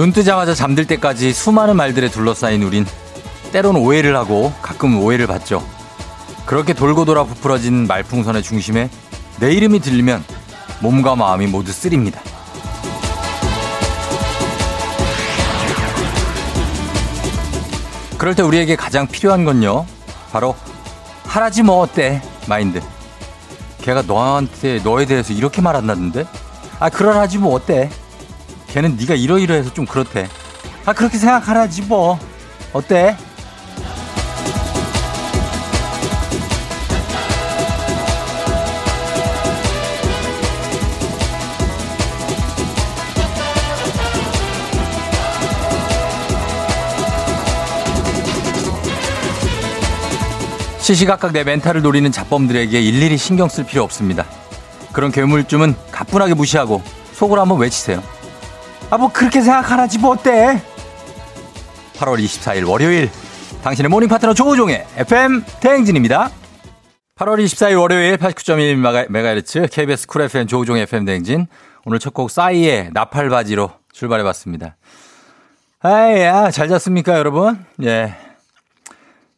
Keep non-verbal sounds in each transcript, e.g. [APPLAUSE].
눈 뜨자마자 잠들 때까지 수많은 말들에 둘러싸인 우린 때론 오해를 하고 가끔 오해를 받죠. 그렇게 돌고 돌아 부풀어진 말풍선의 중심에 내 이름이 들리면 몸과 마음이 모두 쓰립니다. 그럴 때 우리에게 가장 필요한 건요. 바로 하라지 뭐 어때 마인드. 걔가 너한테 너에 대해서 이렇게 말한다는데? 아 그러라지 뭐 어때? 걔는 네가 이러이러해서 좀 그렇대. 아 그렇게 생각하라지 뭐 어때? 시시각각 내 멘탈을 노리는 잡범들에게 일일이 신경 쓸 필요 없습니다. 그런 괴물쯤은 가뿐하게 무시하고 속으로 한번 외치세요. 아, 뭐 그렇게 생각하라지 뭐 어때? 8월 24일 월요일 당신의 모닝 파트너 조우종의 FM 대행진입니다. 8월 24일 월요일 89.1MHz KBS 쿨 FM 조우종의 FM 대행진 오늘 첫 곡 싸이의 나팔바지로 출발해봤습니다. 아이야 잘 잤습니까 여러분? 예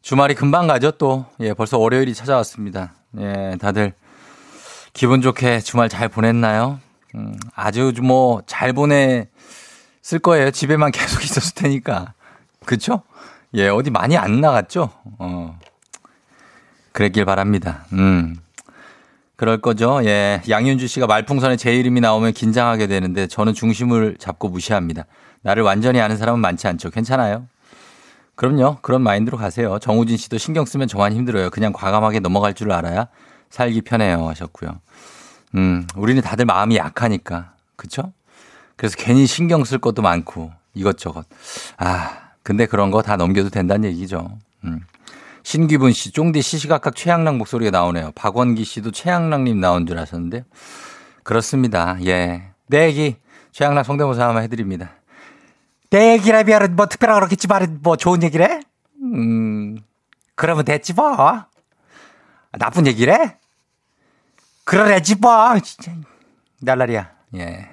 주말이 금방 가죠 또. 예, 벌써 월요일이 찾아왔습니다. 예, 다들 기분 좋게 주말 잘 보냈나요? 음, 아주 뭐 잘 보냈 을 거예요. 집에만 [LAUGHS] 계속 있었을 테니까. 그쵸? 예, 어디 많이 안 나갔죠? 어. 그랬길 바랍니다. 음. 그럴 거죠. 예. 양윤주 씨가 말풍선에 제 이름이 나오면 긴장하게 되는데 저는 중심을 잡고 무시합니다. 나를 완전히 아는 사람은 많지 않죠. 괜찮아요. 그럼요. 그런 마인드로 가세요. 정우진 씨도 신경 쓰면 저만 힘들어요. 그냥 과감하게 넘어갈 줄 알아야 살기 편해요. 하셨고요. 음, 우리는 다들 마음이 약하니까. 그쵸? 그래서 괜히 신경 쓸 것도 많고 이것저것. 아, 근데 그런 거 다 넘겨도 된다는 얘기죠. 음. 신기분 씨, 쫑디 시시각각 최양락 목소리가 나오네요. 박원기 씨도 최양락님 나온 줄 아셨는데. 그렇습니다. 예. 내 얘기 최양락 성대모사 한번 해드립니다. 내 얘기라 비하면 뭐 특별하게 그렇겠지 말은 뭐 좋은 얘기래? 음, 그러면 됐지 뭐. 나쁜 얘기래? 그러래지 뭐. 진짜. 날라리야. 예.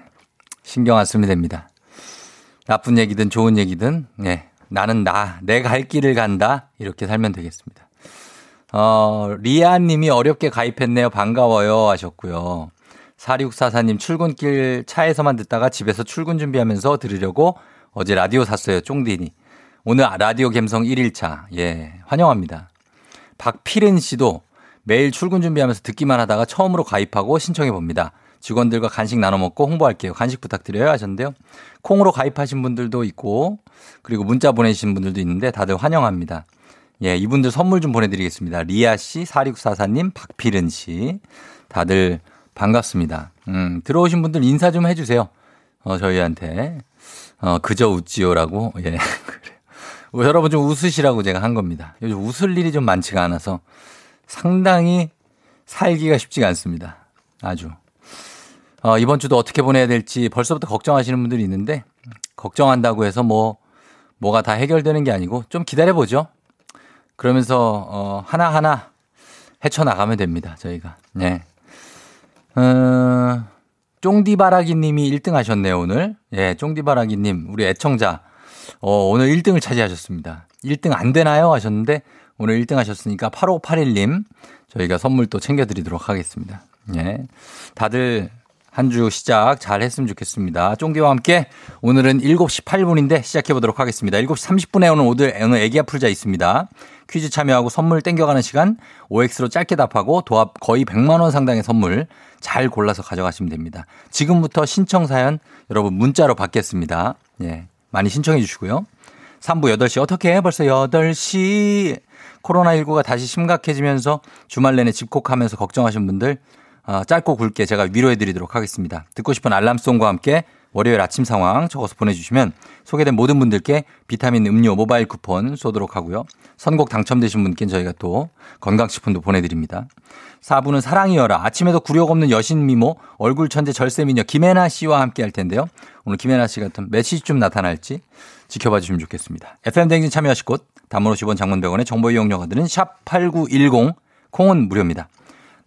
신경 안 쓰면 됩니다. 나쁜 얘기든 좋은 얘기든, 예. 나는 나, 내가 할 길을 간다. 이렇게 살면 되겠습니다. 어, 리아 님이 어렵게 가입했네요. 반가워요. 하셨고요. 4644님 출근길 차에서만 듣다가 집에서 출근 준비하면서 들으려고 어제 라디오 샀어요. 쫑디니. 오늘 라디오 감성 1일차. 예, 환영합니다. 박필은 씨도 매일 출근 준비하면서 듣기만 하다가 처음으로 가입하고 신청해 봅니다. 직원들과 간식 나눠 먹고 홍보할게요. 간식 부탁드려요 하셨는데요. 콩으로 가입하신 분들도 있고 그리고 문자 보내신 분들도 있는데 다들 환영합니다. 예, 이분들 선물 좀 보내드리겠습니다. 리아 씨, 4644님, 박필은 씨. 다들 반갑습니다. 음, 들어오신 분들 인사 좀 해주세요. 어, 저희한테. 어, 그저 웃지요라고. [LAUGHS] 예. 그래요. 여러분 좀 웃으시라고 제가 한 겁니다. 요즘 웃을 일이 좀 많지가 않아서 상당히 살기가 쉽지가 않습니다. 아주. 어, 이번 주도 어떻게 보내야 될지 벌써부터 걱정하시는 분들이 있는데 걱정한다고 해서 뭐 뭐가 다 해결되는 게 아니고 좀 기다려 보죠. 그러면서 어, 하나 하나 헤쳐 나가면 됩니다. 저희가. 네. 어, 쫑디바라기 님이 1등 하셨네요, 오늘. 예, 쫑디바라기 님, 우리 애청자. 어, 오늘 1등을 차지하셨습니다. 1등 안 되나요? 하셨는데, 오늘 1등 하셨으니까 8581님, 저희가 선물 또 챙겨드리도록 하겠습니다. 예. 다들 한 주 시작 잘 했으면 좋겠습니다. 쫑디와 함께 오늘은 7시 8분인데 시작해 보도록 하겠습니다. 7시 30분에 오늘 오늘, 오늘 애기야 풀자 있습니다. 퀴즈 참여하고 선물 땡겨가는 시간 OX로 짧게 답하고 도합 거의 100만 원 상당의 선물 잘 골라서 가져가시면 됩니다. 지금부터 신청 사연 여러분 문자로 받겠습니다. 예. 많이 신청해 주시고요. 3부 8시 어떻게 해? 벌써 8시. 코로나19가 다시 심각해지면서 주말 내내 집콕하면서 걱정하신 분들 어, 짧고 굵게 제가 위로해 드리도록 하겠습니다. 듣고 싶은 알람송과 함께 월요일 아침 상황 적어서 보내주시면 소개된 모든 분들께 비타민 음료 모바일 쿠폰 쏘도록 하고요. 선곡 당첨되신 분께는 저희가 또 건강식품도 보내드립니다. 4부는 사랑이여라. 아침에도 굴욕 없는 여신 미모, 얼굴 천재 절세미녀 김혜나 씨와 함께 할 텐데요. 오늘 김혜나 씨 같은 몇 시쯤 나타날지 지켜봐 주시면 좋겠습니다. FM댕진 참여하실 곳, 단문 50원 장문병원의 정보 이용료가 드는 샵8910, 콩은 무료입니다.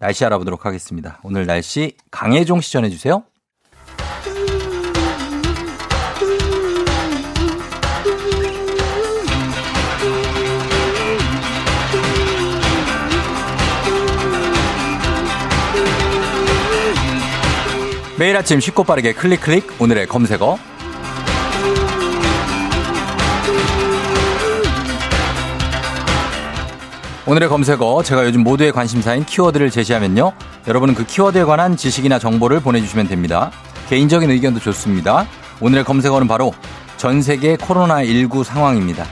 날씨 알아보도록 하겠습니다. 오늘 날씨 강혜종 시 전해 주세요. 매일 아침 쉽고 빠르게 클릭 클릭 오늘의 검색어 오늘의 검색어 제가 요즘 모두의 관심사인 키워드를 제시하면요. 여러분은 그 키워드에 관한 지식이나 정보를 보내주시면 됩니다. 개인적인 의견도 좋습니다. 오늘의 검색어는 바로 전 세계 코로나19 상황입니다.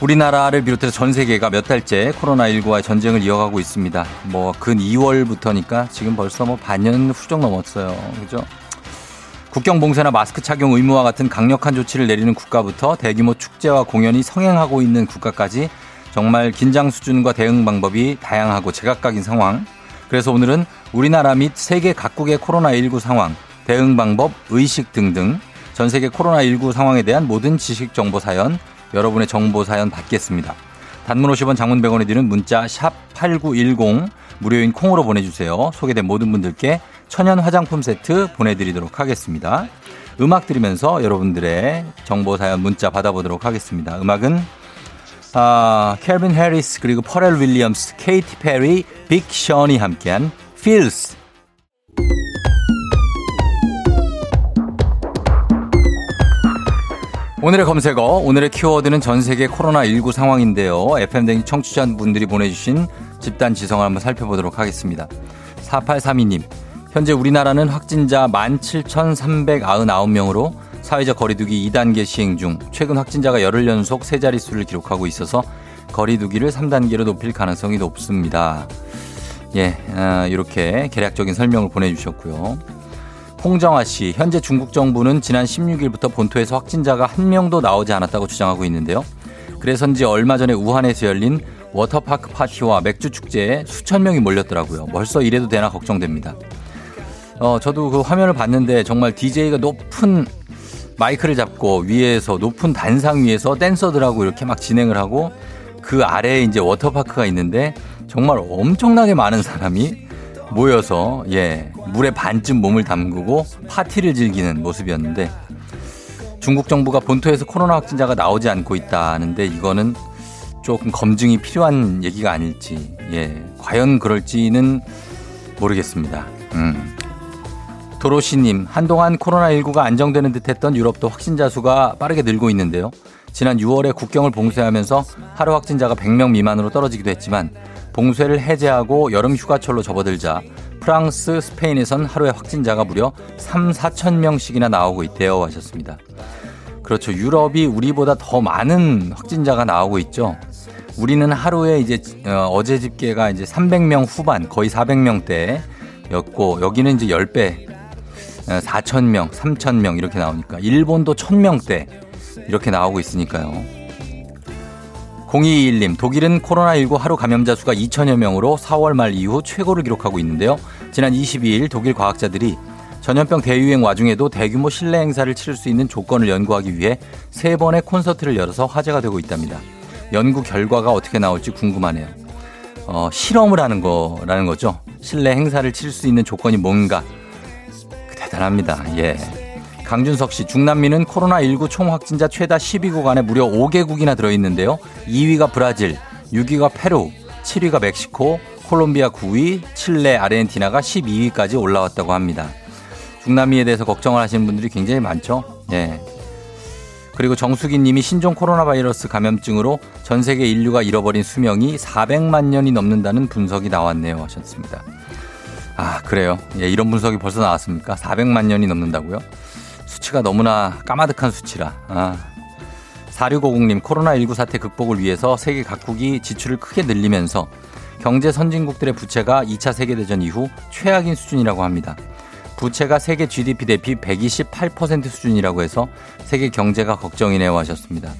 우리나라를 비롯해서 전 세계가 몇 달째 코로나19와의 전쟁을 이어가고 있습니다. 뭐, 근 2월부터니까 지금 벌써 뭐 반년 후정 넘었어요. 그죠? 국경 봉쇄나 마스크 착용 의무와 같은 강력한 조치를 내리는 국가부터 대규모 축제와 공연이 성행하고 있는 국가까지 정말 긴장 수준과 대응 방법이 다양하고 제각각인 상황. 그래서 오늘은 우리나라 및 세계 각국의 코로나19 상황, 대응 방법, 의식 등등 전 세계 코로나19 상황에 대한 모든 지식 정보 사연 여러분의 정보 사연 받겠습니다. 단문 50원 장문 100원에 드는 문자 샵8910 무료인 콩으로 보내주세요. 소개된 모든 분들께 천연 화장품 세트 보내드리도록 하겠습니다. 음악 들으면서 여러분들의 정보 사연 문자 받아보도록 하겠습니다. 음악은 아, 켈빈 해리스 그리고 퍼렐 윌리엄스, 케이티 페리, 빅 션이 함께한 Feels 오늘의 검색어, 오늘의 키워드는 전 세계 코로나19 상황인데요. FM댕 청취자분들이 보내주신 집단 지성을 한번 살펴보도록 하겠습니다. 4832님, 현재 우리나라는 확진자 17,399명으로 사회적 거리두기 2단계 시행 중 최근 확진자가 열흘 연속 세 자릿수를 기록하고 있어서 거리두기를 3단계로 높일 가능성이 높습니다. 예, 아, 이렇게 개략적인 설명을 보내주셨고요. 홍정아 씨, 현재 중국 정부는 지난 16일부터 본토에서 확진자가 한 명도 나오지 않았다고 주장하고 있는데요. 그래서인지 얼마 전에 우한에서 열린 워터파크 파티와 맥주 축제에 수천 명이 몰렸더라고요. 벌써 이래도 되나 걱정됩니다. 어, 저도 그 화면을 봤는데 정말 DJ가 높은 마이크를 잡고 위에서 높은 단상 위에서 댄서들하고 이렇게 막 진행을 하고 그 아래에 이제 워터파크가 있는데 정말 엄청나게 많은 사람이 모여서 예 물에 반쯤 몸을 담그고 파티를 즐기는 모습이었는데 중국 정부가 본토에서 코로나 확진자가 나오지 않고 있다는데 이거는 조금 검증이 필요한 얘기가 아닐지 예 과연 그럴지는 모르겠습니다. 음. 도로시님 한동안 코로나19가 안정되는 듯 했던 유럽도 확진자 수가 빠르게 늘고 있는데요. 지난 6월에 국경을 봉쇄하면서 하루 확진자가 100명 미만으로 떨어지기도 했지만 봉쇄를 해제하고 여름 휴가철로 접어들자 프랑스, 스페인에선 하루에 확진자가 무려 3, 4천 명씩이나 나오고 있대요 하셨습니다. 그렇죠. 유럽이 우리보다 더 많은 확진자가 나오고 있죠. 우리는 하루에 이제 어, 제 집계가 이제 300명 후반, 거의 400명대였고 여기는 이제 10배 4,000명, 3,000명 이렇게 나오니까 일본도 1,000명대 이렇게 나오고 있으니까요. 0221님, 독일은 코로나19 하루 감염자 수가 2천여 명으로 4월 말 이후 최고를 기록하고 있는데요. 지난 22일 독일 과학자들이 전염병 대유행 와중에도 대규모 실내 행사를 치를 수 있는 조건을 연구하기 위해 세 번의 콘서트를 열어서 화제가 되고 있답니다. 연구 결과가 어떻게 나올지 궁금하네요. 어, 실험을 하는 거라는 거죠. 실내 행사를 치를 수 있는 조건이 뭔가. 대단합니다. 예. 강준석 씨, 중남미는 코로나19 총 확진자 최다 12국 안에 무려 5개국이나 들어있는데요. 2위가 브라질, 6위가 페루, 7위가 멕시코, 콜롬비아 9위, 칠레, 아르헨티나가 12위까지 올라왔다고 합니다. 중남미에 대해서 걱정을 하시는 분들이 굉장히 많죠. 예. 그리고 정수기 님이 신종 코로나 바이러스 감염증으로 전 세계 인류가 잃어버린 수명이 400만 년이 넘는다는 분석이 나왔네요. 하셨습니다. 아, 그래요. 예, 이런 분석이 벌써 나왔습니까? 400만 년이 넘는다고요? 수치가 너무나 까마득한 수치라. 아. 4650님 코로나19 사태 극복을 위해서 세계 각국이 지출을 크게 늘리면서 경제 선진국들의 부채가 2차 세계대전 이후 최악인 수준이라고 합니다. 부채가 세계 GDP 대비 128% 수준이라고 해서 세계 경제가 걱정이네요 하셨습니다.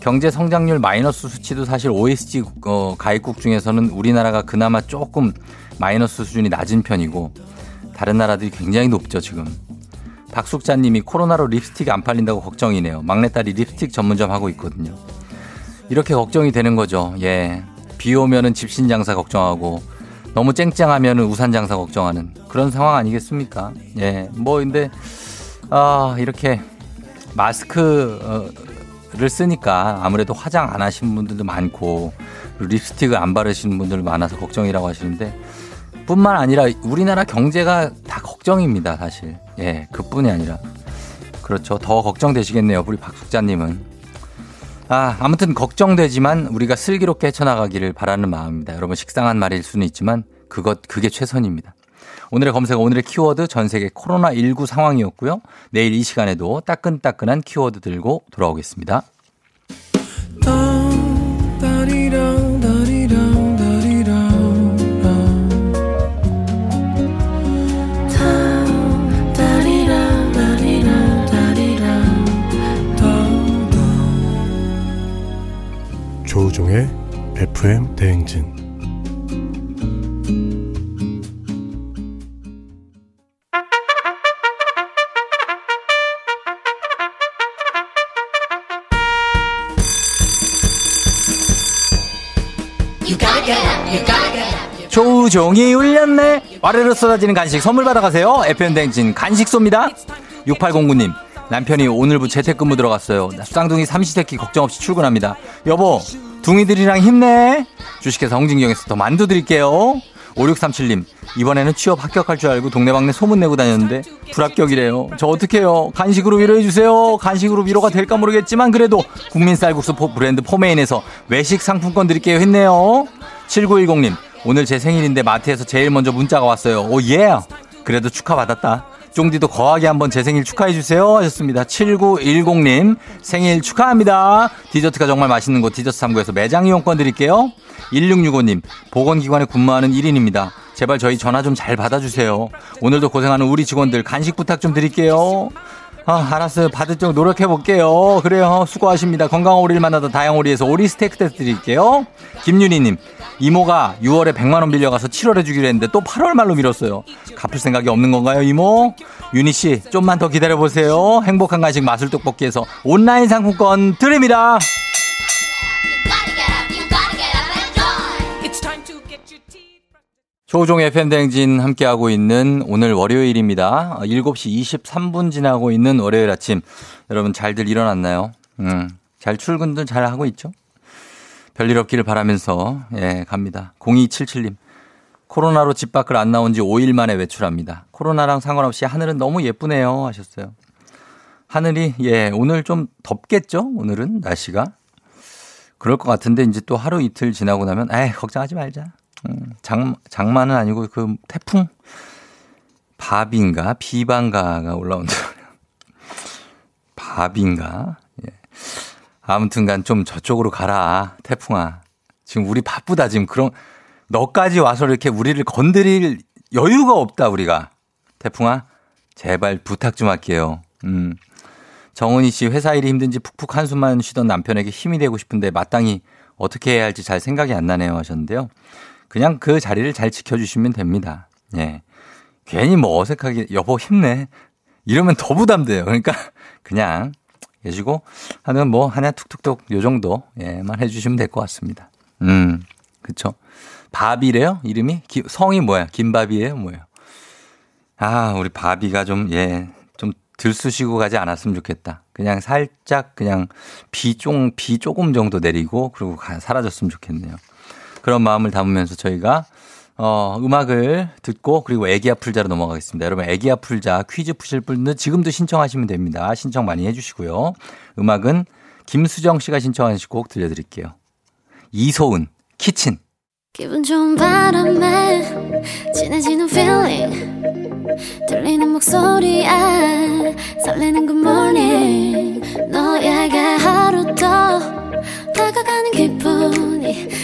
경제 성장률 마이너스 수치도 사실 OSG 어, 가입국 중에서는 우리나라가 그나마 조금 마이너스 수준이 낮은 편이고 다른 나라들이 굉장히 높죠 지금. 박숙자님이 코로나로 립스틱 안 팔린다고 걱정이네요. 막내딸이 립스틱 전문점 하고 있거든요. 이렇게 걱정이 되는 거죠. 예. 비 오면은 집신 장사 걱정하고 너무 쨍쨍하면은 우산 장사 걱정하는 그런 상황 아니겠습니까? 예. 뭐 근데 아, 이렇게 마스크를 쓰니까 아무래도 화장 안 하시는 분들도 많고 립스틱을 안 바르시는 분들 많아서 걱정이라고 하시는데 뿐만 아니라 우리나라 경제가 다 걱정입니다, 사실. 예, 그뿐이 아니라. 그렇죠. 더 걱정되시겠네요, 우리 박숙자님은. 아, 아무튼 걱정되지만 우리가 슬기롭게 헤쳐나가기를 바라는 마음입니다. 여러분 식상한 말일 수는 있지만 그것, 그게 최선입니다. 오늘의 검색, 오늘의 키워드 전 세계 코로나19 상황이었고요. 내일 이 시간에도 따끈따끈한 키워드 들고 돌아오겠습니다. 조우종의 FM 대행진 조우종이 울렸네. 와르르 쏟아지는 간식 선물 받아가세요. FM 대행진 간식 쏩니다. 6809님. 남편이 오늘부터 재택근무 들어갔어요. 쌍둥이 삼시세끼 걱정 없이 출근합니다. 여보, 둥이들이랑 힘내. 주식회사 홍진경에서 더 만두 드릴게요. 5637님, 이번에는 취업 합격할 줄 알고 동네방네 소문내고 다녔는데 불합격이래요. 저 어떡해요? 간식으로 위로해주세요. 간식으로 위로가 될까 모르겠지만 그래도 국민 쌀국수 브랜드 포메인에서 외식 상품권 드릴게요. 했네요. 7910님, 오늘 제 생일인데 마트에서 제일 먼저 문자가 왔어요. 오, 예! 그래도 축하받았다. 쫑디도 거하게 한번 제 생일 축하해주세요. 하셨습니다. 7910님, 생일 축하합니다. 디저트가 정말 맛있는 곳 디저트 3구에서 매장 이용권 드릴게요. 1665님, 보건기관에 근무하는 1인입니다. 제발 저희 전화 좀 잘 받아주세요. 오늘도 고생하는 우리 직원들 간식 부탁 좀 드릴게요. 아, 알았어요. 받을 쪽 노력해볼게요. 그래요. 수고하십니다. 건강한 오리를 만나다 다양오리에서 오리 스테이크 드릴게요. 김윤희님, 이모가 6월에 100만원 빌려가서 7월에 주기로 했는데 또 8월 말로 미뤘어요. 갚을 생각이 없는 건가요, 이모? 윤희씨, 좀만 더 기다려보세요. 행복한 간식 마술 떡볶이에서 온라인 상품권 드립니다. 조종의 팬댕진 함께하고 있는 오늘 월요일입니다. 7시 23분 지나고 있는 월요일 아침. 여러분 잘들 일어났나요? 음, 잘 출근들 잘 하고 있죠? 별일 없기를 바라면서, 예, 갑니다. 0277님. 코로나로 집 밖을 안 나온 지 5일 만에 외출합니다. 코로나랑 상관없이 하늘은 너무 예쁘네요. 하셨어요. 하늘이, 예, 오늘 좀 덥겠죠? 오늘은 날씨가. 그럴 것 같은데 이제 또 하루 이틀 지나고 나면, 에이, 걱정하지 말자. 음, 장, 장마는 아니고 그 태풍 밥인가 비반가가 올라온다. [LAUGHS] 밥인가? 예. 아무튼 간 좀 저쪽으로 가라 태풍아. 지금 우리 바쁘다 지금 그런 너까지 와서 이렇게 우리를 건드릴 여유가 없다 우리가. 태풍아 제발 부탁 좀 할게요. 음. 정은희 씨 회사 일이 힘든지 푹푹 한숨만 쉬던 남편에게 힘이 되고 싶은데 마땅히 어떻게 해야 할지 잘 생각이 안 나네요 하셨는데요. 그냥 그 자리를 잘 지켜주시면 됩니다. 예. 괜히 뭐 어색하게 여보 힘내. 이러면 더 부담돼요. 그러니까 [LAUGHS] 그냥 계시고 하는 뭐 하나 툭툭툭 요 정도 예만 해주시면 될 것 같습니다. 음, 그쵸. 바비래요? 이름이? 기, 성이 뭐야? 김바비예요? 뭐예요? 아, 우리 바비가 좀, 예, 좀 들쑤시고 가지 않았으면 좋겠다. 그냥 살짝 그냥 비 좀, 비 조금 정도 내리고 그리고 가, 사라졌으면 좋겠네요. 그런 마음을 담으면서 저희가 어, 음악을 듣고 그리고 애기야 풀자로 넘어가겠습니다. 여러분 애기야 풀자 퀴즈 푸실 분들 지금도 신청하시면 됩니다. 신청 많이 해주시고요. 음악은 김수정 씨가 신청하신 곡 들려드릴게요. 이소은 키친 기분 좋은 바람에 진해지는 feeling 들리는 목소리에 설레는 good morning 너에게 하루 더 다가가는 기분이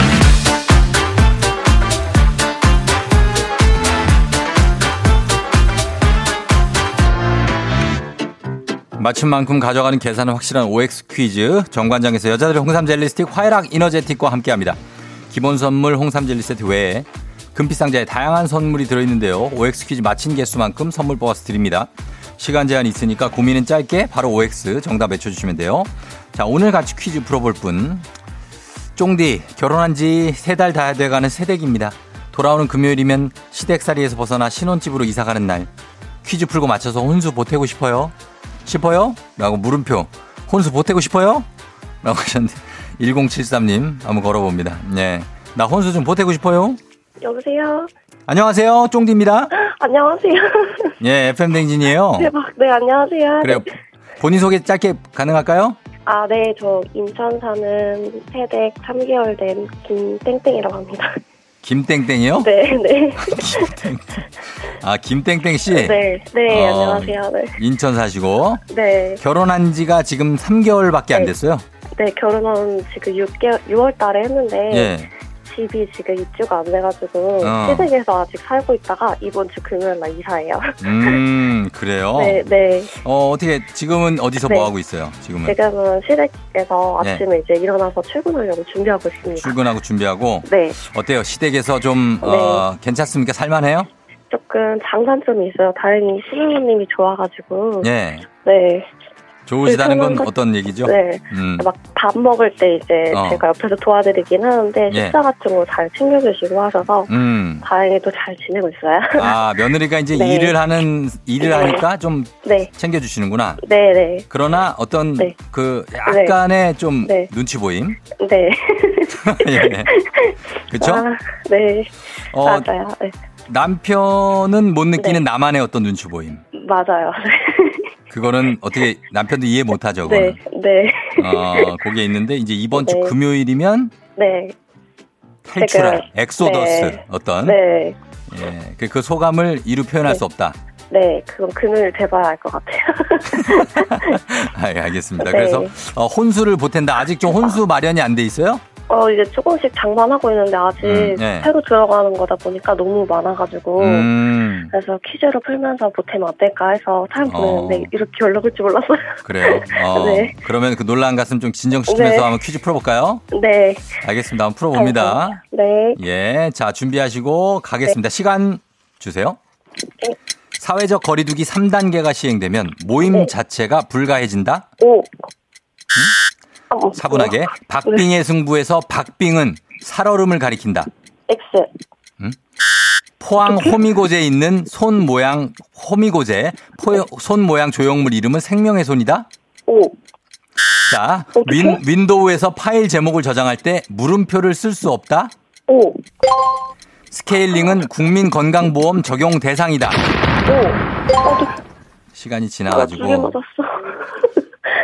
맞춘 만큼 가져가는 계산은 확실한 OX 퀴즈. 정관장에서 여자들의 홍삼 젤리 스틱 화이락 이너제틱과 함께 합니다. 기본 선물 홍삼 젤리 세트 외에 금빛 상자에 다양한 선물이 들어있는데요. OX 퀴즈 맞힌 개수만큼 선물 뽑아서 드립니다. 시간 제한 있으니까 고민은 짧게 바로 OX 정답 외쳐주시면 돼요. 자, 오늘 같이 퀴즈 풀어볼 분. 쫑디, 결혼한 지 세 달 다 돼가는 새댁입니다. 돌아오는 금요일이면 시댁살이에서 벗어나 신혼집으로 이사가는 날. 퀴즈 풀고 맞춰서 혼수 보태고 싶어요? 싶어요? 라고 물음표. 혼수 보태고 싶어요? 라고 하셨는데 1073님 한번 걸어봅니다. 네. 나 혼수 좀 보태고 싶어요? 여보세요? 안녕하세요. 쫑디입니다. [GASPS] 안녕하세요. [LAUGHS] 예, FM 댕진이에요. 대박. 네, 안녕하세요. 그래요. 본인 소개 짧게 가능할까요? 아, 네, 저 인천 사는 세댁 3개월 된 김땡땡이라고 합니다. 김땡땡이요? 네, 네. [LAUGHS] 김땡땡. 아, 김땡땡 씨. 네, 네, 어, 안녕하세요. 네. 인천 사시고 네, 결혼한 지가 지금 3개월밖에 안 네. 됐어요. 네, 결혼은 지금 6개월, 6월 달에 했는데, 예. 집이 지금 입주가 안 돼가지고, 어. 시댁에서 아직 살고 있다가, 이번 주 금요일 날 이사해요. 음, [LAUGHS] 그래요. 네, 네. 어, 어떻게 지금은 어디서 네. 뭐 하고 있어요? 지금은 지금은 시댁에서 네. 아침에 이제 일어나서 출근하려고 준비하고 있습니다. 출근하고 준비하고 네, 어때요? 시댁에서 좀 어, 괜찮습니까? 살만해요? 조금 장단점이 있어요. 다행히 신부님이 좋아가지고. 예. 네. 좋으시다는 건 불편한 것- 어떤 얘기죠? 네. 음. 막밥 먹을 때 이제 어. 제가 옆에서 도와드리긴 하는데 예. 식사 같은 거 잘 챙겨주시고 하셔서 음. 다행히도 잘 지내고 있어요. 아, 며느리가 이제 [LAUGHS] 네. 일을 하는 일을 네. 하니까 좀 네. 챙겨 주시는구나. 네, 네. 그러나 어떤 네. 그 약간의 좀 네. 눈치 보임. 네. [LAUGHS] 예. 그렇죠? 아, 네. 어, 맞아요. 네. 남편은 못 느끼는 나만의 어떤 눈치 보임. 맞아요. [LAUGHS] 그거는 어떻게 남편도 이해 못 하죠, 네. 그거는. 네. 어, 그게 있는데 이제 이번 주 네. 금요일이면 네. 탈출할 제가- 엑소더스 네. 어떤 네. 예, 그- 그 소감을 이루 표현할 네. 수 없다. 네. 그건 금요일 돼봐야 알것 같아요. [LAUGHS] 아, 예, 알겠습니다. 네. 그래서 어, 혼수를 보탠다. 아직 좀 혼수 마련이 안 돼 있어요? 어, 이제 조금씩 장만하고 있는데 아직 음, 네. 새로 들어가는 거다 보니까 너무 많아가지고. 음, 그래서 퀴즈로 풀면서 보태면 어떨까 해서 사연 어. 보냈는데 이렇게 연락 올 줄 몰랐어요. 그래요. [LAUGHS] 어, 네. 그러면 그 놀란 가슴 좀 진정시키면서 네. 한번 퀴즈 풀어볼까요? 네. 알겠습니다. 한번 풀어봅니다. 네. 예, 자 준비하시고 가겠습니다. 시간 주세요. 네. 사회적 거리두기 3단계가 시행되면 모임 네. 자체가 불가해진다. 오. 어, 차분하게. 네. 박빙의 승부에서 박빙은 살얼음을 가리킨다. X. 포항 호미곶에 있는 손 모양 호미곶에 포, 손 모양 조형물 이름은 생명의 손이다. 오. 자, 어떡해? 윈, 윈도우에서 파일 제목을 저장할 때 물음표를 쓸 수 없다. 오. 스케일링은 국민건강보험 적용 대상이다. 오. 어, 시간이 지나가지고.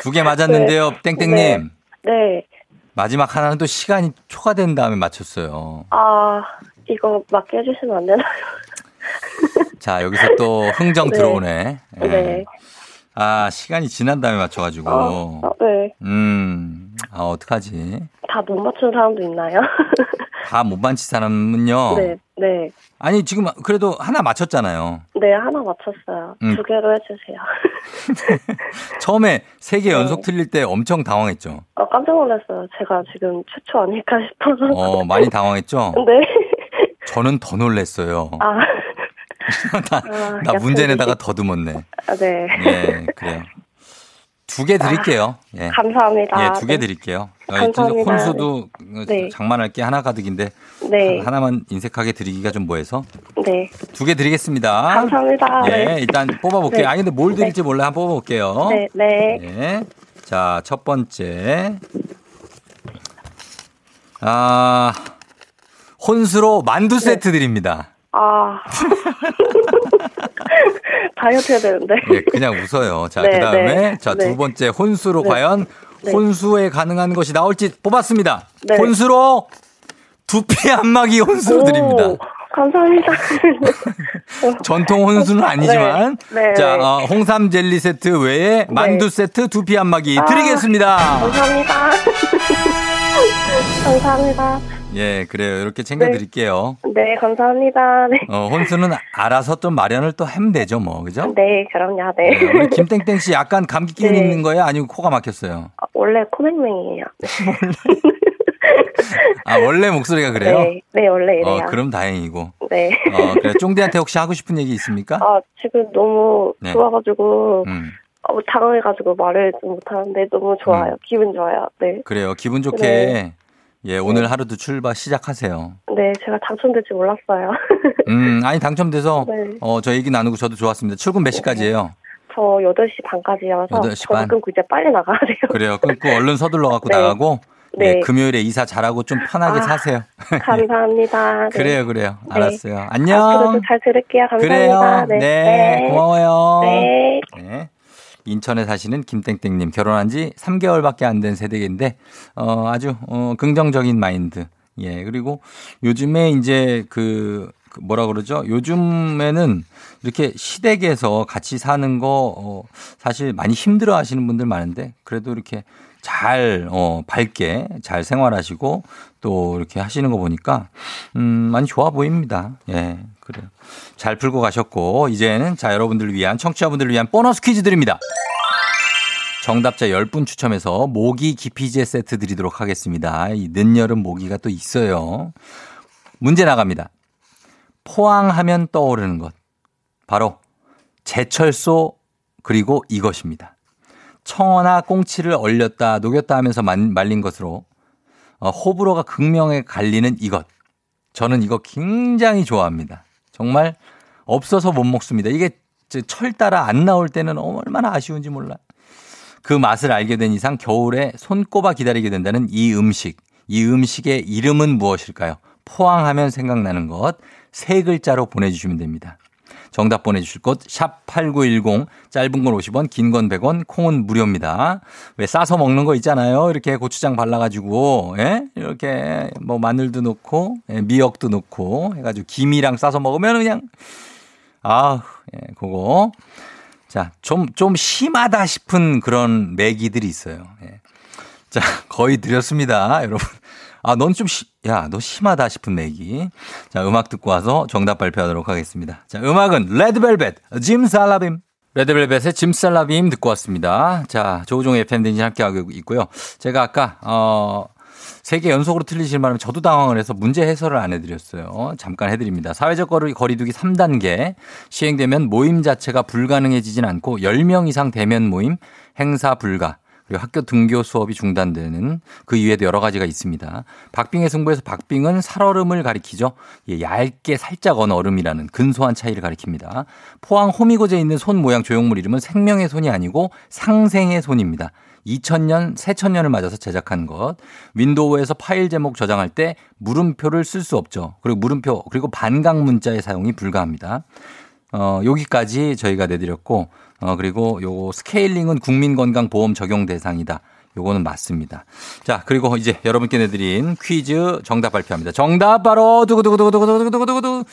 두 개 맞았는데요, [LAUGHS] 땡땡님. 네. 네. 마지막 하나는 또 시간이 초과된 다음에 맞췄어요. 아, 이거 맞게 해주시면 안 되나요? [LAUGHS] 자, 여기서 또 흥정 네. 들어오네. 예. 네. 아, 시간이 지난 다음에 맞춰가지고. 어, 어, 네. 음, 아, 어떡하지? 다 못 맞춘 사람도 있나요? [LAUGHS] 다못 맞힌 사람은요. 네. 네. 아니, 지금 그래도 하나 맞췄잖아요. 네, 하나 맞췄어요. 음. 두 개로 해주세요. [LAUGHS] 처음에 세개 네. 연속 틀릴 때 엄청 당황했죠. 어, 깜짝 놀랐어요. 제가 지금 최초 아닐까 싶어서. 어, 많이 당황했죠? [LAUGHS] 네. 저는 더 놀랬어요. 아, [LAUGHS] 나, 아, 나 문제 내다가 더듬었네. 아, 네. 예, 그래요. 두 개 드릴게요. 예. 감사합니다. 예, 두개 네. 드릴게요. 어, 감사합니다. 혼수도 네. 장만할 게 하나 가득인데 네. 하나만 인색하게 드리기가 좀 뭐해서 네. 두 개 드리겠습니다. 감사합니다. 예, 네. 일단 뽑아볼게요. 네. 아니 근데 뭘 드릴지 몰라 한번 뽑아볼게요. 네. 네. 예. 자, 첫 번째. 아, 혼수로 만두 세트 드립니다. 아. [LAUGHS] 다이어트 해야 되는데. 예, 그냥 웃어요. 자, 네, 그 다음에, 네, 자, 네. 두 번째, 혼수로 네. 과연 네. 혼수에 가능한 것이 나올지 뽑았습니다. 네. 혼수로 두피 안마기 혼수로 오, 드립니다. 감사합니다. [LAUGHS] 전통 혼수는 아니지만, 네, 네, 자, 네. 어, 홍삼 젤리 세트 외에 만두 세트 두피 안마기 아. 드리겠습니다. 감사합니다. [LAUGHS] 감사합니다. 예, 그래요. 이렇게 챙겨드릴게요. 네, 감사합니다. 네. 어, 혼수는 알아서 또 마련을 또 하면 되죠, 뭐. 그죠? 네, 그럼요. 네, 네. 우리 김땡땡 씨 약간 감기 기운 네. 있는 거예요? 아니면 코가 막혔어요? 아, 원래 코맹맹이에요. [LAUGHS] 네. 아, 원래 목소리가 그래요? 네, 네, 원래 이래요. 어, 그럼 다행이고. 네. 어, 그래. 쫑디한테 혹시 하고 싶은 얘기 있습니까? 아, 지금 너무 네. 좋아가지고, 음, 어, 당황해가지고 말을 좀 못하는데 너무 좋아요. 음. 기분 좋아요. 네. 그래요. 기분 좋게, 네. 예, 오늘 하루도 출발 시작하세요. 네, 제가 당첨될 줄 몰랐어요. [LAUGHS] 음, 아니, 당첨돼서, 네. 어, 저 얘기 나누고 저도 좋았습니다. 출근 몇 시까지예요? 저 8시 반까지여서 8시 반? 끊고 이제 빨리 나가야 돼요. 그래요. 끊고 [LAUGHS] 얼른 서둘러 갖고 네. 나가고, 네. 네. 금요일에 이사 잘하고 좀 편하게 아, 사세요. [LAUGHS] 감사합니다. 네. 그래요, 그래요. 네. 알았어요. 앞으로도 안녕. 잘 들을게요. 그래요. 감사합니다. 네. 고마워요. 네. 네. 인천에 사시는 김땡땡님 결혼한 지 3개월밖에 안 된 세대인데 어 아주 어 긍정적인 마인드. 예 그리고 요즘에 이제 그, 그 뭐라 그러죠? 요즘에는 이렇게 시댁에서 같이 사는 거 어, 사실 많이 힘들어 하시는 분들 많은데 그래도 이렇게 잘, 어, 밝게 잘 생활하시고 또 이렇게 하시는 거 보니까 음, 많이 좋아 보입니다. 예, 그래요. 잘 풀고 가셨고 이제는 자, 여러분들을 위한 청취자분들을 위한 보너스 퀴즈 드립니다. 정답자 10분 추첨해서 모기 기피제 세트 드리도록 하겠습니다. 이 늦여름 모기가 또 있어요. 문제 나갑니다. 포항하면 떠오르는 것. 바로 제철소 그리고 이것입니다. 청어나 꽁치를 얼렸다 녹였다 하면서 만- 말린 것으로 어, 호불호가 극명하게 갈리는 이것. 저는 이거 굉장히 좋아합니다. 정말 없어서 못 먹습니다. 이게 저철 따라 안 나올 때는 얼마나 아쉬운지 몰라. 그 맛을 알게 된 이상 겨울에 손꼽아 기다리게 된다는 이 음식. 이 음식의 이름은 무엇일까요? 포항하면 생각나는 것. 세 글자로 보내주시면 됩니다. 정답 보내주실 곳, 샵 8910, 짧은 건 50원, 긴 건 100원, 콩은 무료입니다. 왜 싸서 먹는 거 있잖아요. 이렇게 고추장 발라가지고, 예? 이렇게 뭐 마늘도 넣고, 예, 미역도 넣고, 해가지고 김이랑 싸서 먹으면 그냥, 아, 예, 그거. 자, 좀, 좀 심하다 싶은 그런 매기들이 있어요. 예. 자, 거의 드렸습니다, 여러분. 아, 넌 좀, 시, 야, 너 심하다 싶은 매기. 자, 음악 듣고 와서 정답 발표하도록 하겠습니다. 자, 음악은 레드벨벳, 짐 살라빔. 레드벨벳의 짐 살라빔 듣고 왔습니다. 자, 조우종의 FM댕진 함께하고 있고요. 제가 아까, 어, 세개 연속으로 틀리실 바람에 저도 당황을 해서 문제 해설을 안 해드렸어요. 잠깐 해드립니다. 사회적 거리, 거리두기 3단계 시행되면 모임 자체가 불가능해지진 않고 10명 이상 대면 모임, 행사 불가, 그리고 학교 등교 수업이 중단되는 그 이외에도 여러 가지가 있습니다. 박빙의 승부에서 박빙은 살얼음을 가리키죠. 예, 얇게 살짝 언 얼음이라는 근소한 차이를 가리킵니다. 포항 호미곶에 있는 손 모양 조형물 이름은 생명의 손이 아니고 상생의 손입니다. 2000년, 새천년을 맞아서 제작한 것. 윈도우에서 파일 제목 저장할 때 물음표를 쓸 수 없죠. 그리고 물음표, 그리고 반강 문자의 사용이 불가합니다. 어, 여기까지 저희가 내드렸고, 어, 그리고 요거 스케일링은 국민건강보험 적용 대상이다. 요거는 맞습니다. 자, 그리고 이제 여러분께 내드린 퀴즈 정답 발표합니다. 정답 바로 두구두구두구두구두구두구두구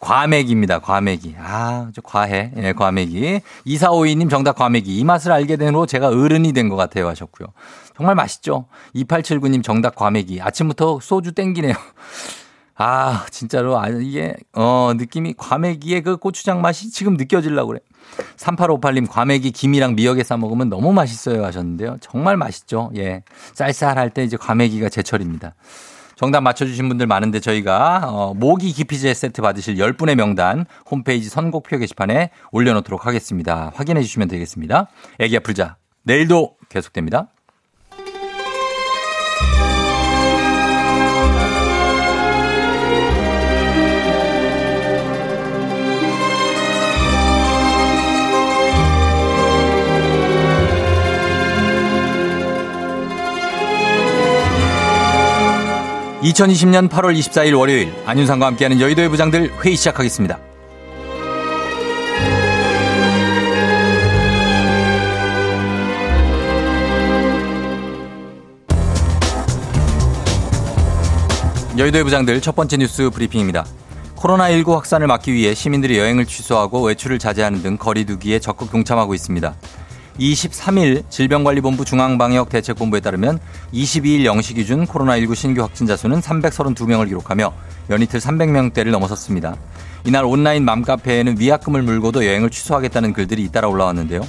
과메기입니다. 과메기. 아, 저 과해. 예, 과메기. 2452님 정답 과메기. 이 맛을 알게 된후 제가 어른이 된 것 같아요 하셨고요. 정말 맛있죠? 2879님 정답 과메기. 아침부터 소주 땡기네요. 아, 진짜로, 아, 이게, 어, 느낌이, 과메기의 그 고추장 맛이 지금 느껴지려고 그래. 3858님, 과메기 김이랑 미역에 싸 먹으면 너무 맛있어요 하셨는데요. 정말 맛있죠. 예. 쌀쌀할 때 이제 과메기가 제철입니다. 정답 맞춰주신 분들 많은데 저희가, 어, 모기 기피제 세트 받으실 10분의 명단 홈페이지 선곡표 게시판에 올려놓도록 하겠습니다. 확인해 주시면 되겠습니다. 애기 아플자. 내일도 계속됩니다. (2020년 8월 24일) 월요일 안윤상과 함께하는 여의도의 부장들 회의 시작하겠습니다. 여의도의 부장들 첫 번째 뉴스 브리핑입니다. 코로나19 확산을 막기 위해 시민들이 여행을 취소하고 외출을 자제하는 등 거리두기에 적극 동참하고 있습니다. 23일 질병관리본부 중앙방역대책본부에 따르면 22일 0시 기준 코로나19 신규 확진자 수는 332명을 기록하며 연이틀 300명대를 넘어섰습니다. 이날 온라인 맘카페에는 위약금을 물고도 여행을 취소하겠다는 글들이 잇따라 올라왔는데요.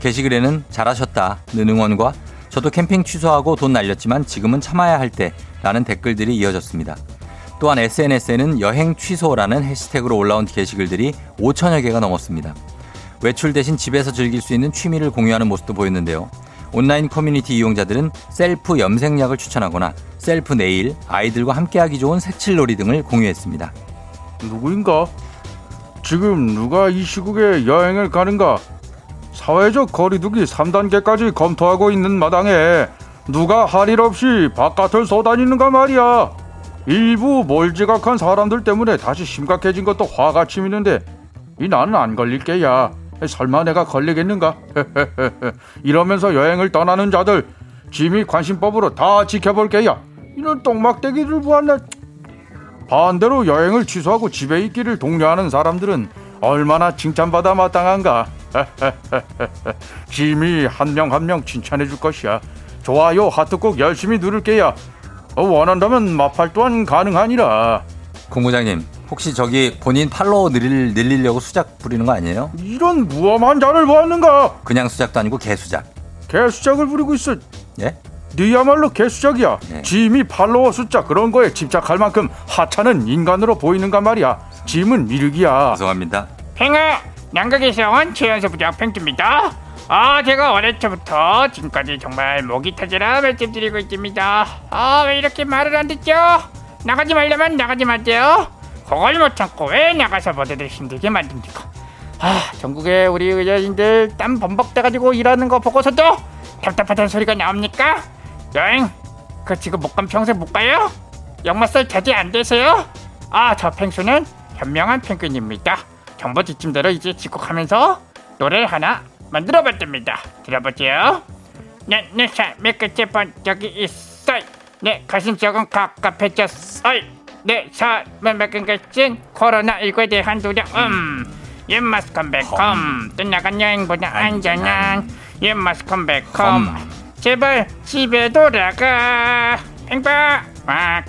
게시글에는 잘하셨다는 응원과 저도 캠핑 취소하고 돈 날렸지만 지금은 참아야 할 때라는 댓글들이 이어졌습니다. 또한 SNS에는 여행 취소라는 해시태그로 올라온 게시글들이 5천여 개가 넘었습니다. 외출 대신 집에서 즐길 수 있는 취미를 공유하는 모습도 보였는데요. 온라인 커뮤니티 이용자들은 셀프 염색약을 추천하거나 셀프 네일, 아이들과 함께하기 좋은 색칠놀이 등을 공유했습니다. 누구인가? 지금 누가 이 시국에 여행을 가는가? 사회적 거리두기 3단계까지 검토하고 있는 마당에 누가 할 일 없이 바깥을 쏘다니는가 말이야. 일부 몰지각한 사람들 때문에 다시 심각해진 것도 화가 치미는데 이 나는 안 걸릴 게야. 설마 내가 걸리겠는가? [LAUGHS] 이러면서 여행을 떠나는 자들 짐이 관심법으로 다 지켜볼 게야. 이런 똥막대기를 보았네. 반대로 여행을 취소하고 집에 있기를 독려하는 사람들은 얼마나 칭찬받아 마땅한가. [LAUGHS] 짐이 한 명 한명 칭찬해 줄 것이야. 좋아요 하트 꼭 열심히 누를게야. 어, 원한다면 마팔 또한 가능하니라. 공부장님 혹시 저기 본인 팔로워 늘릴, 늘리려고 수작 부리는 거 아니에요? 이런 무엄한 자를 보았는가? 그냥 수작도 아니고 개수작. 개수작을 부리고 있어. 예? 네야말로 개수작이야. 네. 짐이 팔로워 숫자 그런 거에 집착할 만큼 하찮은 인간으로 보이는가 말이야. 짐은 일기야. 죄송합니다. 팽아 양극에서 온 최연소 부장 팽주입니다. 아 제가 어릴 때부터 지금까지 정말 목이 터지라 말씀드리고 있습니다. 아 왜 이렇게 말을 안 듣죠? 나가지 말려면 나가지 마세요. 그걸 못 참고 왜 나가서 모두들 힘들게 만듭니까? 아 전국에 우리 의료인들 땀 범벅 돼가지고 일하는 거 보고서도 답답하다는 소리가 나옵니까? 여행 그 지금 못간 평생 못 가요? 역마살 자제 안 되세요? 아 저 펭수는 현명한 펭귄입니다. 정보 지침대로 이제 직국하면서 노래를 하나 만들어봤답니다. 들어보세요. 내 내사 몇개째 번 적이 있어. 내 가슴 쪽은 갑갑해졌어. 내 삶을 맡은 것은 코로나19에 대한 두려움. 예 마스크 백컴. 떠나간 여행보다 안전한 예 마스크 백컴. 제발 집에 돌아가. 팽파 막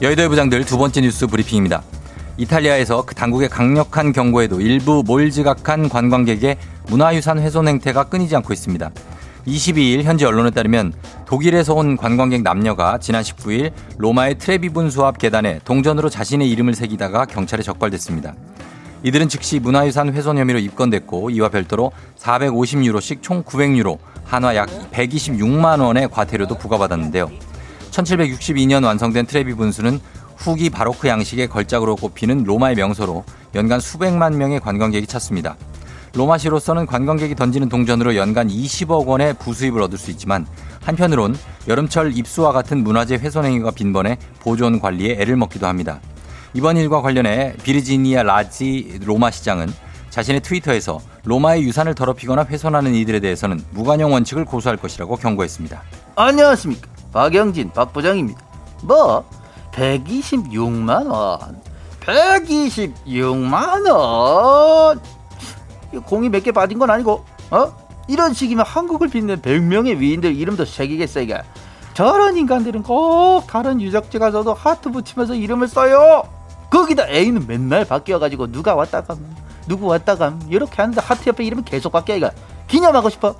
여의도의 부장들 두 번째 뉴스 브리핑입니다. 이탈리아에서 그 당국의 강력한 경고에도 일부 몰지각한 관광객의 문화유산 훼손 행태가 끊이지 않고 있습니다. 22일 현지 언론에 따르면 독일에서 온 관광객 남녀가 지난 19일 로마의 트레비 분수 앞 계단에 동전으로 자신의 이름을 새기다가 경찰에 적발됐습니다. 이들은 즉시 문화유산 훼손 혐의로 입건됐고 이와 별도로 450유로씩 총 900유로, 한화 약 126만 원의 과태료도 부과받았는데요. 1762년 완성된 트레비 분수는 후기 바로크 양식의 걸작으로 꼽히는 로마의 명소로 연간 수백만 명의 관광객이 찾습니다. 로마시로서는 관광객이 던지는 동전으로 연간 20억 원의 부수입을 얻을 수 있지만 한편으론 여름철 입수와 같은 문화재 훼손 행위가 빈번해 보존 관리에 애를 먹기도 합니다. 이번 일과 관련해 비르지니아 라지 로마 시장은 자신의 트위터에서 로마의 유산을 더럽히거나 훼손하는 이들에 대해서는 무관용 원칙을 고수할 것이라고 경고했습니다. 안녕하십니까 박영진 박 부장입니다 뭐 126만 원 126만 원 공이 몇 개 빠진 건 아니고 어? 이런 식이면 한국을 빛낸 100명의 위인들 이름도 새기겠어 이게. 저런 인간들은 꼭 다른 유적지 가서도 하트 붙이면서 이름을 써요. 거기다 A는 맨날 바뀌어가지고 누가 왔다 감 누구 왔다 감 이렇게 하는데 하트 옆에 이름이 계속 바뀌어 이거. 기념하고 싶어?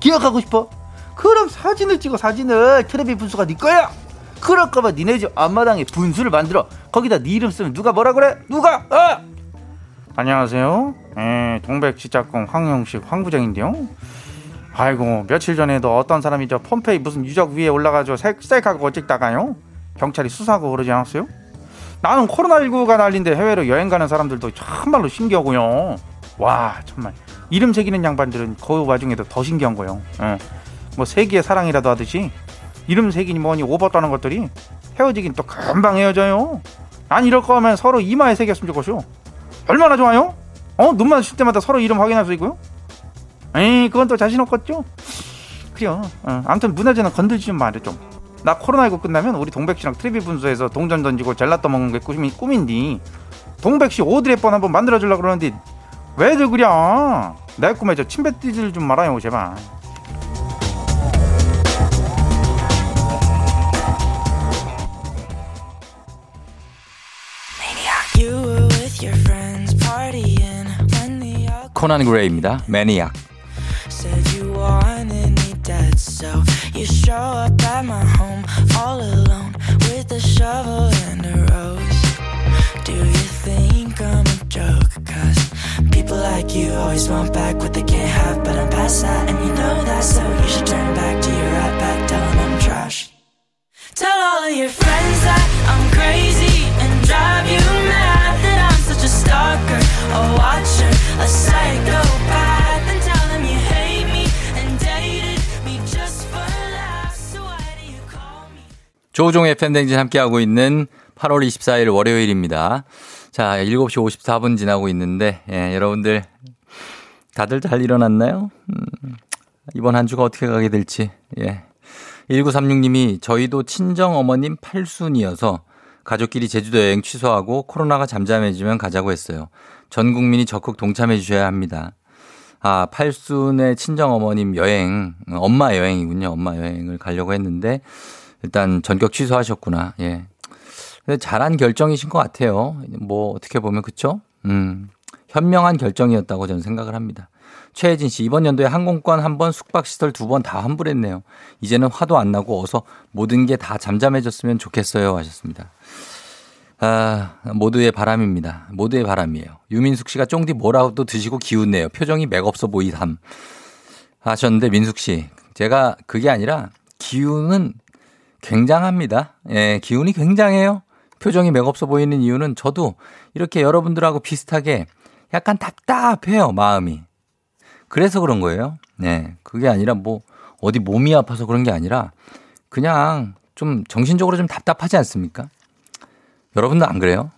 기억하고 싶어? 그럼 사진을 찍어 사진을. 트레비 분수가 네 거야. 그럴 거면 니네 집 앞마당에 분수를 만들어. 거기다 네 이름 쓰면 누가 뭐라 그래? 누가? 어 안녕하세요. 예, 동백지작공 황영식 황부장인데요. 아이고 며칠 전에도 어떤 사람이 저 폼페이 무슨 유적 위에 올라가서 셀- 셀카고 찍다가요 경찰이 수사하고 그러지 않았어요? 나는 코로나19가 난린데 해외로 여행 가는 사람들도 참말로 신기하고요. 와 정말 이름 새기는 양반들은 그 와중에도 더 신기한 거요. 예. 뭐 세기의 사랑이라도 하듯이 이름 새기니 뭐니 오버 떠는 것들이 헤어지긴 또 금방 헤어져요. 난 이럴 거면 서로 이마에 새겼으면 좋겠어. 얼마나 좋아요? 어? 눈 마주칠 때마다 서로 이름 확인할 수 있고요? 에이, 그건 또 자신 없겠죠? 그래요. 어, 아무튼 문화재는 건들지 좀 말해, 좀. 나 코로나19 끝나면 우리 동백 씨랑 트레비 분수에서 동전 던지고 젤라또 먹는 게 꿈이, 꿈인디. 동백 씨 오드리 헵번 한번 만들어 주려고 그러는데 왜들 그려? 내 꿈에 저 침뱉 뛰질 좀 말아요, 제발. 코난 그레이입니다. 매니악. said you wanted me dead. So you show up at my home all alone with a shovel and a rose. Do you think I'm a joke? Cause people like you always want back what they can't have, but I'm past that, and you know that. So you should turn back to your right back, tell 'em I'm trash. Tell all of your friends that I'm crazy and drive you mad Stalker, a watcher, a psychopath. And tell them you hate me and dated me just for laughs. So why do you call me? 조우종의 팬댕진 함께하고 있는 8월 24일 월요일입니다. 자, 7시 54분 지나고 있는데, 예, 여러분들, 다들 잘 일어났나요? 음, 이번 한 주가 어떻게 가게 될지, 예. 1936님이 저희도 친정 어머님 팔순이어서 가족끼리 제주도 여행 취소하고 코로나가 잠잠해지면 가자고 했어요. 전 국민이 적극 동참해 주셔야 합니다. 아, 팔순의 친정 어머님 여행, 엄마 여행이군요. 엄마 여행을 가려고 했는데 일단 전격 취소하셨구나. 예. 근데 잘한 결정이신 것 같아요. 뭐 어떻게 보면 그쵸? 음. 현명한 결정이었다고 저는 생각을 합니다. 최혜진 씨, 이번 연도에 항공권 한 번, 숙박 시설 두 번 다 환불했네요. 이제는 화도 안 나고 어서 모든 게 다 잠잠해졌으면 좋겠어요. 하셨습니다. 아, 모두의 바람입니다. 모두의 바람이에요. 유민숙 씨가 쫑디 뭐라도 드시고 기운내요. 표정이 맥없어 보이삼. 하셨는데, 민숙 씨. 제가 그게 아니라 기운은 굉장합니다. 예, 기운이 굉장해요. 표정이 맥없어 보이는 이유는 저도 이렇게 여러분들하고 비슷하게 약간 답답해요, 마음이. 그래서 그런 거예요. 네. 그게 아니라 뭐 어디 몸이 아파서 그런 게 아니라 그냥 좀 정신적으로 좀 답답하지 않습니까? 여러분도 안 그래요?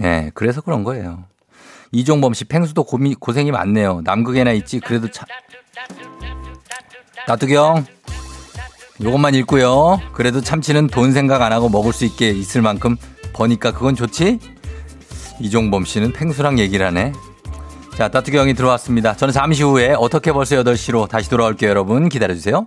예, 네, 그래서 그런 거예요. 이종범 씨, 팽수도 고미, 고생이 많네요. 남극에나 있지, 그래도 참. 형, 요것만 읽고요. 그래도 참치는 돈 생각 안 하고 먹을 수 있게 있을 만큼 버니까 그건 좋지? 이종범 씨는 팽수랑 얘기를 하네. 자, 따뚜기 형이 들어왔습니다. 저는 잠시 후에 어떻게 벌써 8시로 다시 돌아올게요, 여러분. 기다려주세요.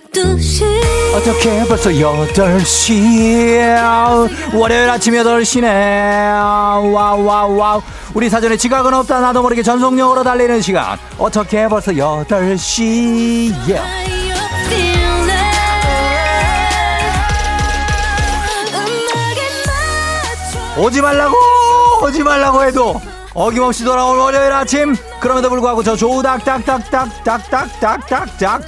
12시 어떻게 벌써 8시 월요일 아침 8시네. wow wow wow. 우리 사전에 지각은 없다. 나도 모르게 전속력으로 달리는 시간. 어떻게 벌써 8시 yeah. 오지 말라고 오지 말라고 해도 어김없이 돌아온 월요일 아침. 그럼에도 불구하고 저 조우 닥닥닥닥닥닥닥닥닥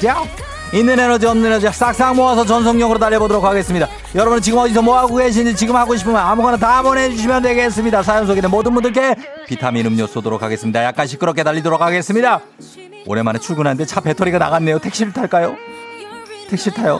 있는 에너지 없는 에너지 싹싹 모아서 전속력으로 달려보도록 하겠습니다. 여러분은 지금 어디서 뭐하고 계신지 지금 하고 싶으면 아무거나 다 보내주시면 되겠습니다. 사연 소개된 모든 분들께 비타민 음료 쏘도록 하겠습니다. 약간 시끄럽게 달리도록 하겠습니다. 오랜만에 출근하는데 차 배터리가 나갔네요. 택시를 탈까요? 택시 타요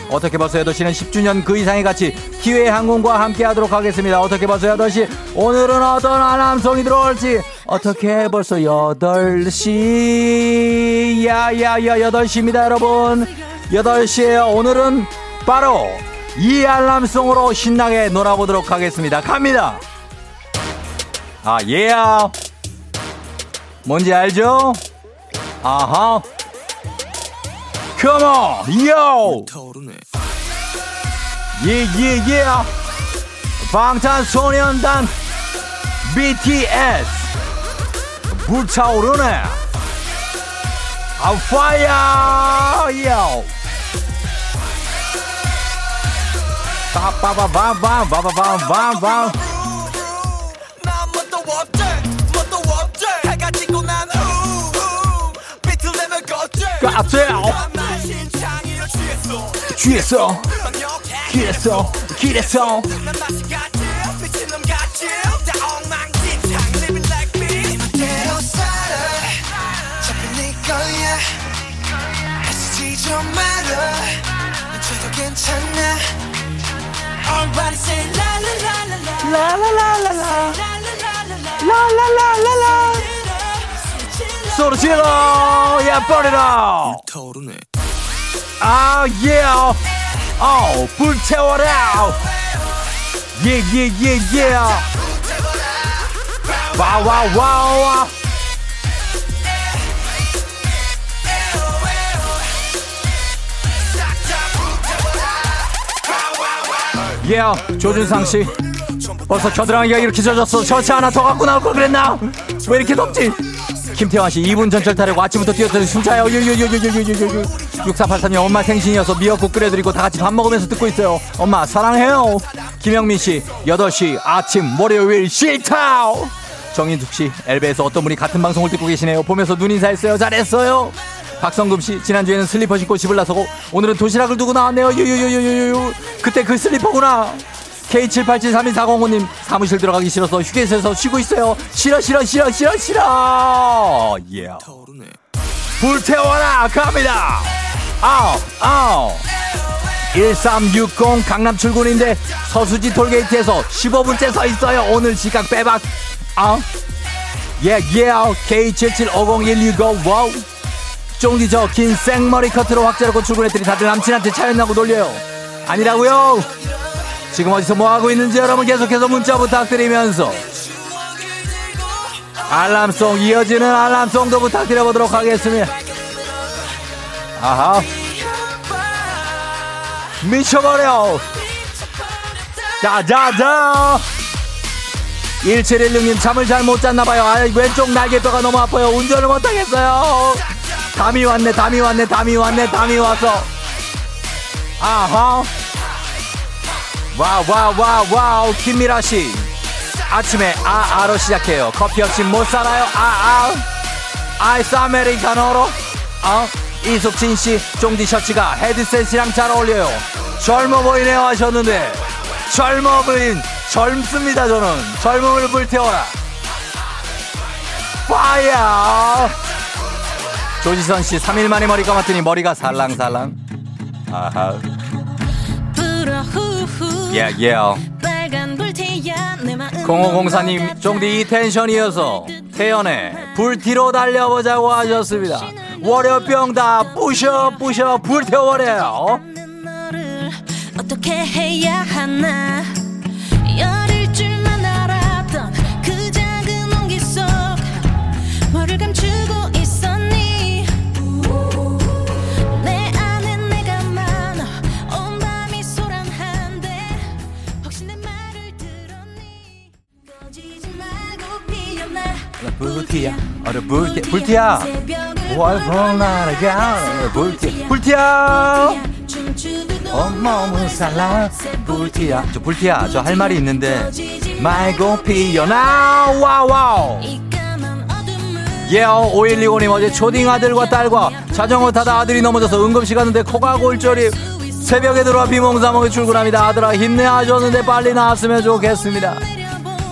어떻게 벌써 8시는 10주년 그 이상의 가치 기회 항공과 함께 하도록 하겠습니다. 어떻게 벌써 8시? 오늘은 어떤 알람송이 들어올지. 어떻게 벌써 8시? 야야야 8시입니다 여러분. 8시에요 오늘은 바로 이 알람송으로 신나게 놀아보도록 하겠습니다. 갑니다. 아 예야 뭔지 알죠? 아하. Come 예예예. 예, 예, 예. 방탄소년단 BTS 불타오르네. 아파야 빠바바밤밤바바밤밤밤 예. 깜짝이야 그 어? 그 어? 취했어? 거야 애쓰지 좀 마라 늦춰도 괜찮아 Everybody say la la la la la la la la la la la la la la la 소리 질러 야 버리라 타오르네 아 예. 어 불태워라 예예예예 와와와와 예, 조준상 씨. 벌써 겨드랑이가 이렇게 젖었어. 셔츠 하나 더 갖고 나올 걸 그랬나? 왜 이렇게 덥지? 김태환 씨 2분 전철 타려고 아침부터 뛰었더니 숨차요. 6483님 엄마 생신이어서 미역국 끓여드리고 다 같이 밥 먹으면서 듣고 있어요. 엄마 사랑해요. 김영민 씨 8시 아침 월요일 쉴타오. 정인숙 씨 엘베에서 어떤 분이 같은 방송을 듣고 계시네요. 보면서 눈 인사했어요. 잘했어요. 박성금 씨 지난주에는 슬리퍼 신고 집을 나서고 오늘은 도시락을 두고 나왔네요. 유유유유유. 그때 그 슬리퍼구나. K78732405님 사무실 들어가기 싫어서 휴게소에서 쉬고 있어요. 싫어 싫어 싫어 싫어 싫어. 예. 타오르네 불태워라 갑니다. 아우 아우. 1360 강남 출근인데 서수지 톨게이트에서 15분째 서 있어요. 오늘 지각 빼박. 아. 예, 예. K775016 wow. 쫑디 저 긴 생머리 커트로 확자르고 출근했더니 다들 남친한테 차였냐고 놀려요. 아니라고요. 지금 어디서 뭐 하고 있는지 여러분 계속해서 문자 부탁드리면서 알람송 이어지는 알람송도 부탁드려 보도록 하겠습니다. 아하. 미쳐버려. 자자자. 1716님 잠을 잘 못 잤나봐요. 아, 왼쪽 날개뼈가 너무 아파요. 운전을 못하겠어요. 담이 왔네, 담이 왔네, 담이 왔네, 담이 왔어. 아하. wow, wow. 김미라 씨. 아침에 아, 아로 시작해요. 커피 없이 못 살아요. 아, 아. 아이스 아메리카노로. 어? 이숙진 씨, 쫑디 셔츠가 헤드셋이랑 잘 어울려요. 젊어 보이네요 하셨는데. 젊어 보인, 젊습니다, 저는. 젊음을 불태워라. 파이어! 조지선 씨, 3일 만에 머리 감았더니 머리가 살랑살랑. 아하. 예, 예. 0504님, 쫑디 이 텐션이어서 태연의 불티로 달려보자고 하셨습니다. 월요병 다 부셔 부셔 불태워래요. 어떻게 해야 하나 불티야, 어려 불티, 불티야. 월풍 날아가 불티, 불티야. 온몸은 살라. 불티야. 저 불티야, 저 할 말이 있는데 말고 피어나 와와우. 예요 5125님 어제 초딩 아들과 딸과 자전거 타다 아들이 넘어져서 응급실 갔는데 코가 골절이 새벽에 들어와 비몽사몽에 출근합니다. 아들아 힘내. 하셨는데 빨리 나왔으면 좋겠습니다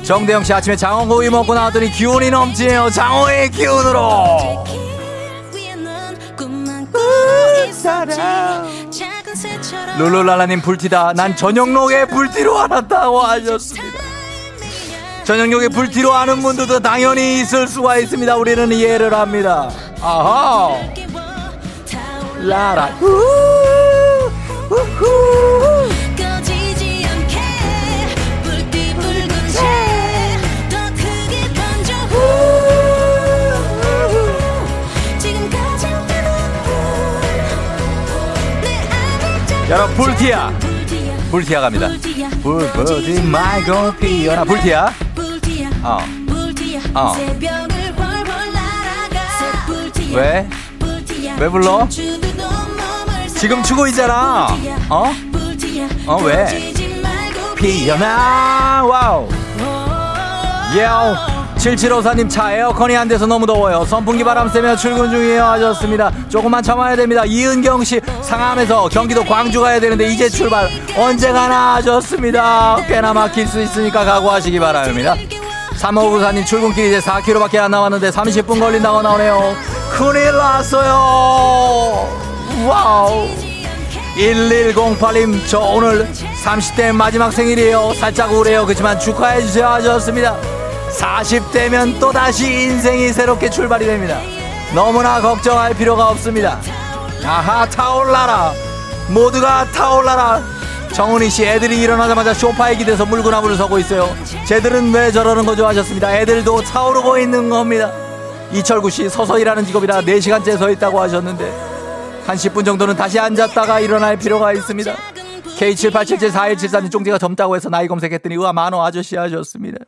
정대영 씨 아침에 장어구이 먹고 나왔더니 기운이 넘치네요 장어의 기운으로 룰루랄라님 불티다 난 저녁록에 불티로 알았다고 하셨습니다 저녁역에 불티로 아는 분들도 당연히 있을 수가 있습니다. 우리는 이해를 합니다. 아하. 라라. 우, 우후. 여러분 불티야 불티야 갑니다 불보지 말고 피어라 불티야 어. 어. 왜? 왜 불러? 지금 추고 있잖아 어? 어 왜? 피어나 와우 예요 7754님 차 에어컨이 안 돼서 너무 더워요. 선풍기 바람 쐬며 출근 중이에요 하셨습니다. 조금만 참아야 됩니다. 이은경 씨 상암에서 경기도 광주 가야 되는데 이제 출발. 언제 가나 하셨습니다. 꽤나 막힐 수 있으니까 각오하시기 바랍니다. 3594님 출근길 이제 4km밖에 안 남았는데 30분 걸린다고 나오네요. 큰일 났어요. wow. 1108님 저 오늘 30대 마지막 생일이에요. 살짝 우울해요. 그렇지만 축하해주세요 하셨습니다 40대면 또다시 인생이 새롭게 출발이 됩니다. 너무나 걱정할 필요가 없습니다. 아하 타올라라. 모두가 타올라라. 정은희씨 애들이 일어나자마자 소파에 기대서 물구나무를 서고 있어요. 쟤들은 왜 저러는 거죠? 하셨습니다. 애들도 타오르고 있는 겁니다. 이철구 씨 서서 일하는 직업이라 4시간째 서 있다고 하셨는데 한 10분 정도는 다시 앉았다가 일어날 필요가 있습니다. K78774174님 쫑디가 젊다고 해서 나이 검색했더니 우와 만호 아저씨 하셨습니다.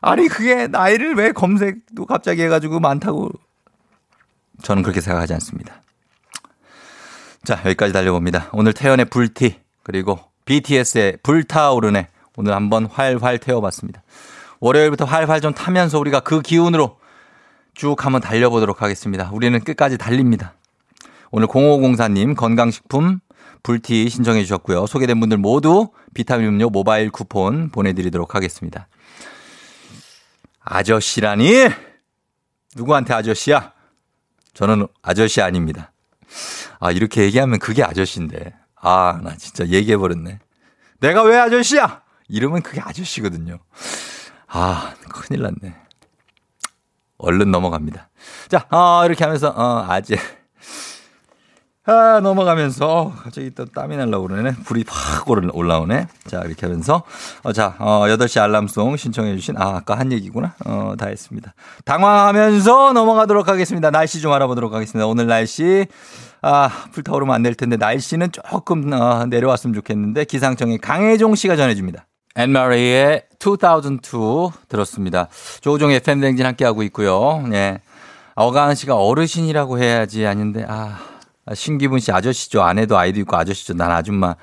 아니 그게 나이를 왜 검색도 갑자기 해가지고 많다고 저는 그렇게 생각하지 않습니다. 자 여기까지 달려봅니다. 오늘 태연의 불티 그리고 BTS의 불타오르네 오늘 한번 활활 태워봤습니다. 월요일부터 활활 좀 타면서 우리가 그 기운으로 쭉 한번 달려보도록 하겠습니다. 우리는 끝까지 달립니다. 오늘 0504님 건강식품 불티 신청해 주셨고요. 소개된 분들 모두 비타민 음료 모바일 쿠폰 보내드리도록 하겠습니다. 아저씨라니? 누구한테 아저씨야? 저는 아저씨 아닙니다. 아, 이렇게 얘기하면 그게 아저씨인데. 아, 나 진짜 얘기해버렸네. 내가 왜 아저씨야? 이러면 그게 아저씨거든요. 아, 큰일 났네. 얼른 넘어갑니다. 자, 어, 이렇게 하면서, 어, 아재. 아, 넘어가면서, 어, 갑자기 또 땀이 날라고 그러네. 불이 확 올라- 올라오네. 자, 이렇게 하면서, 어, 자, 어, 8시 알람송 신청해 주신, 아, 아까 한 얘기구나. 어, 다 했습니다. 당황하면서 넘어가도록 하겠습니다. 날씨 좀 알아보도록 하겠습니다. 오늘 날씨, 아, 불타오르면 안 될 텐데, 날씨는 조금, 어, 내려왔으면 좋겠는데, 기상청의 강혜종 씨가 전해 줍니다. 앤마리의 2002 들었습니다. 조종의 팬댕진 함께하고 있고요. 예. 어가은 씨가 어르신이라고 해야지 아닌데, 아. 신기분 씨 아저씨죠. 아내도 아이도 있고 아저씨죠. 난 아줌마.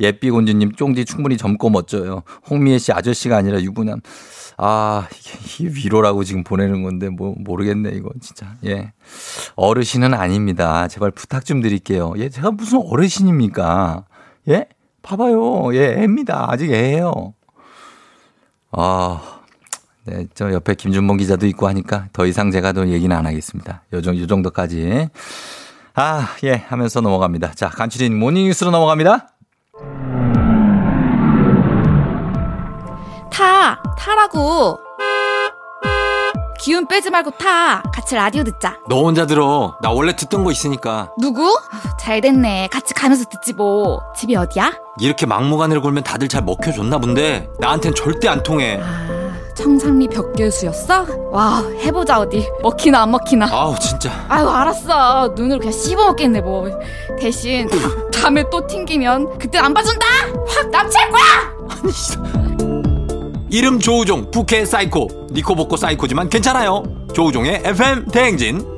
예삐곤주님 쫑디 충분히 젊고 멋져요. 홍미애 씨 아저씨가 아니라 유부남. 아, 이게, 위로라고 지금 보내는 건데, 뭐, 모르겠네, 이거, 진짜. 예. 어르신은 아닙니다. 제발 부탁 좀 드릴게요. 예, 제가 무슨 어르신입니까? 예? 봐봐요. 예, 애입니다. 아직 애예요. 아, 네, 저 옆에 김준봉 기자도 있고 하니까 더 이상 제가 더 얘기는 안 하겠습니다. 요, 정- 요 정도까지. 아, 예, 하면서 넘어갑니다. 자, 간추린 morning 뉴스로 넘어갑니다. 타 타라고 기운 빼지 말고 타 같이 라디오 듣자 너 혼자 들어. 나 원래 듣던 거 있으니까. 누구? 아휴, 잘 됐네 같이 가면서 듣지 뭐 집이 어디야? 이렇게 막무가내로 걸면 다들 잘 먹혀줬나 본데 나한텐 절대 안 통해. 아 청산리 벽계수였어? 와 해보자 어디 먹히나 안 먹히나 아우, 진짜. 아유 알았어 눈으로 그냥 씹어먹겠네 뭐 대신 다음에 또 튕기면 그때 안 봐준다 확 납치할 거야 이름 조우종, 부캐 사이코. 니코복고 사이코지만 괜찮아요. 조우종의 FM 대행진.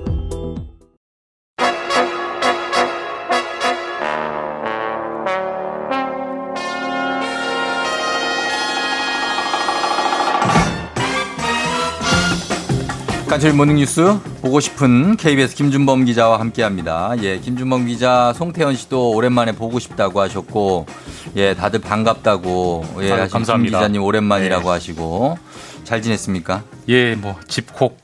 간추린 모닝뉴스 보고 싶은 KBS 김준범 기자와 함께합니다. 예, 김준범 기자, 송태현 씨도 오랜만에 보고 싶다고 하셨고, 예, 다들 반갑다고 예, 김 감사합니다. 기자님 오랜만이라고 네. 하시고 잘 지냈습니까? 예, 뭐 집콕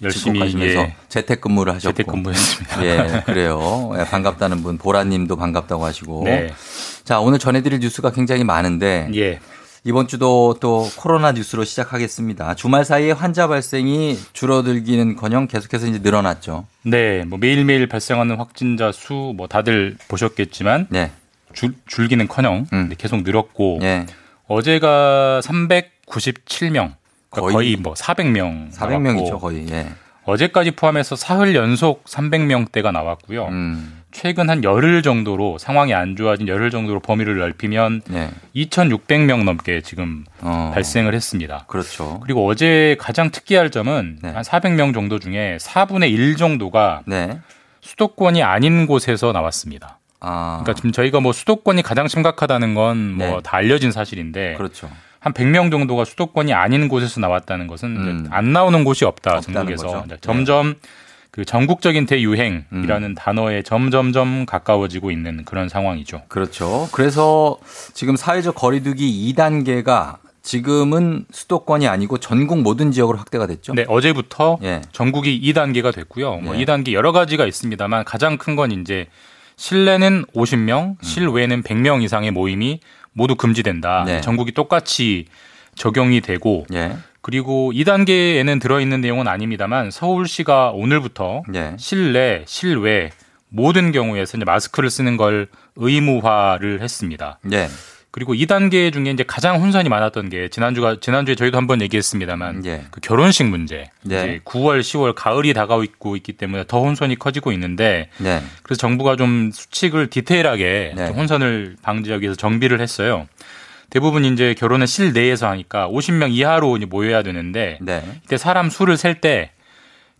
열심히 하시면서 예, 재택근무를 하셨고, 재택근무했습니다. 예, [LAUGHS] 그래요. 예, 반갑다는 분 보라님도 반갑다고 하시고, 네. 자 오늘 전해드릴 뉴스가 굉장히 많은데 예. 이번 주도 또 코로나 뉴스로 시작하겠습니다. 주말 사이에 환자 발생이 줄어들기는커녕 계속해서 이제 늘어났죠. 네, 뭐 매일매일 발생하는 확진자 수 뭐 다들 보셨겠지만 네, 줄, 줄기는커녕 음. 네, 계속 늘었고 예, 어제가 397명, 거의- 거의, 뭐 400명, 400명이죠 거의. 예, 어제까지 포함해서 사흘 연속 300명대가 나왔고요. 음, 최근 한 열흘 정도로 상황이 안 좋아진 열흘 정도로 범위를 넓히면 예, 2,600명 넘게 지금 어, 발생을 했습니다. 그렇죠. 그리고 어제 가장 특이할 점은 네. 한 400명 정도 중에 4분의 1 정도가 네, 수도권이 아닌 곳에서 나왔습니다. 아, 그러니까 지금 저희가 뭐 수도권이 가장 심각하다는 건뭐 네. 다 알려진 사실인데 그렇죠. 한 100명 정도가 수도권이 아닌 곳에서 나왔다는 것은 음. 안 나오는 곳이 없다 없다는 전국에서 거죠. 이제 점점 그 전국적인 대유행이라는 음. 단어에 점점점 가까워지고 있는 그런 상황이죠. 그렇죠. 그래서 지금 사회적 거리두기 2단계가 지금은 수도권이 아니고 전국 모든 지역으로 확대가 됐죠. 네, 어제부터 예. 전국이 2단계가 됐고요. 뭐 예. 2단계 여러 가지가 있습니다만 가장 큰 건 이제 실내는 50명, 음. 실외는 100명 이상의 모임이 모두 금지된다. 네. 전국이 똑같이 적용이 되고 예. 그리고 2단계에는 들어있는 내용은 아닙니다만 서울시가 오늘부터 예. 실내, 실외 모든 경우에서 이제 마스크를 쓰는 걸 의무화를 했습니다. 예. 그리고 2단계 중에 이제 가장 혼선이 많았던 게 지난주가 지난주에 저희도 한번 얘기했습니다만 예. 그 결혼식 문제. 네. 이제 9월, 10월 가을이 다가오고 있기 때문에 더 혼선이 커지고 있는데 네. 그래서 정부가 좀 수칙을 디테일하게 네. 좀 혼선을 방지하기 위해서 정비를 했어요. 대부분 이제 결혼은 실내에서 하니까 50명 이하로 이제 모여야 되는데 네. 이때 사람 수를 셀 때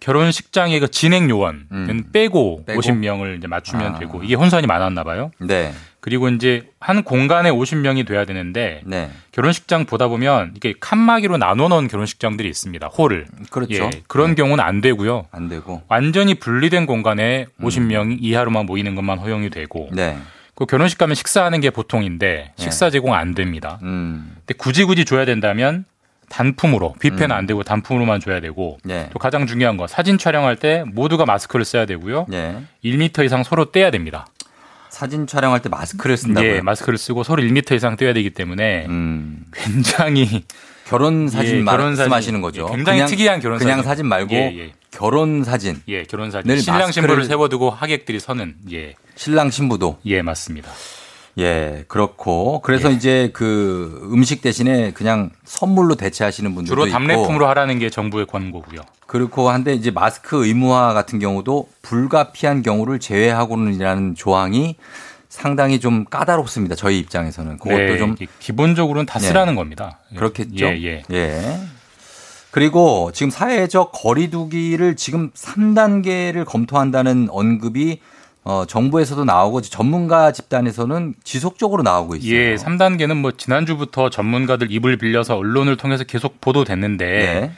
결혼식장의 그 진행 요원은 음. 빼고, 빼고? 50명을 이제 맞추면 아. 되고 이게 혼선이 많았나 봐요. 네. 그리고 이제 한 공간에 50명이 돼야 되는데 네. 결혼식장 보다 보면 이게 칸막이로 나눠 놓은 결혼식장들이 있습니다. 홀을. 그렇죠. 예, 그런 경우는 안 되고요. 안 되고. 완전히 분리된 공간에 50명 이하로만 모이는 것만 허용이 되고 음. 네. 그 결혼식 가면 식사하는 게 보통인데 식사 제공 안 됩니다. 음. 근데 굳이 굳이 줘야 된다면 단품으로 뷔페는 안 되고 단품으로만 줘야 되고 네. 또 가장 중요한 거 사진 촬영할 때 모두가 마스크를 써야 되고요. 네. 1m 이상 서로 떼야 됩니다. 사진 촬영할 때 마스크를 쓴다고요? 예, 마스크를 쓰고 서로 1m 이상 떼야 되기 때문에 음. [LAUGHS] 굉장히 결혼 사진 예, 말- 결혼. 말씀하시는 거죠. 예, 굉장히 그냥- 특이한 결혼 그냥 사진. 사진 말고 예, 예. 결혼 사진. 예, 결혼 사진. 늘 신랑 신부를 세워두고 하객들이 서는 예, 신랑 신부도. 예, 맞습니다. 예, 그렇고 그래서 이제 그 음식 대신에 그냥 선물로 대체하시는 분들도 주로 있고 답례품으로 하라는 게 정부의 권고고요. 그렇고 한데 이제 마스크 의무화 같은 경우도 불가피한 경우를 제외하고는이라는 조항이 상당히 좀 까다롭습니다. 저희 입장에서는 그것도 네, 좀 기본적으로는 다 네. 쓰라는 겁니다. 그렇겠죠. 예, 예. 그리고 지금 사회적 거리두기를 지금 3단계를 검토한다는 언급이 어, 정부에서도 나오고 전문가 집단에서는 지속적으로 나오고 있어요. 예, 3단계는 뭐 지난주부터 전문가들 입을 빌려서 언론을 통해서 계속 보도됐는데 네.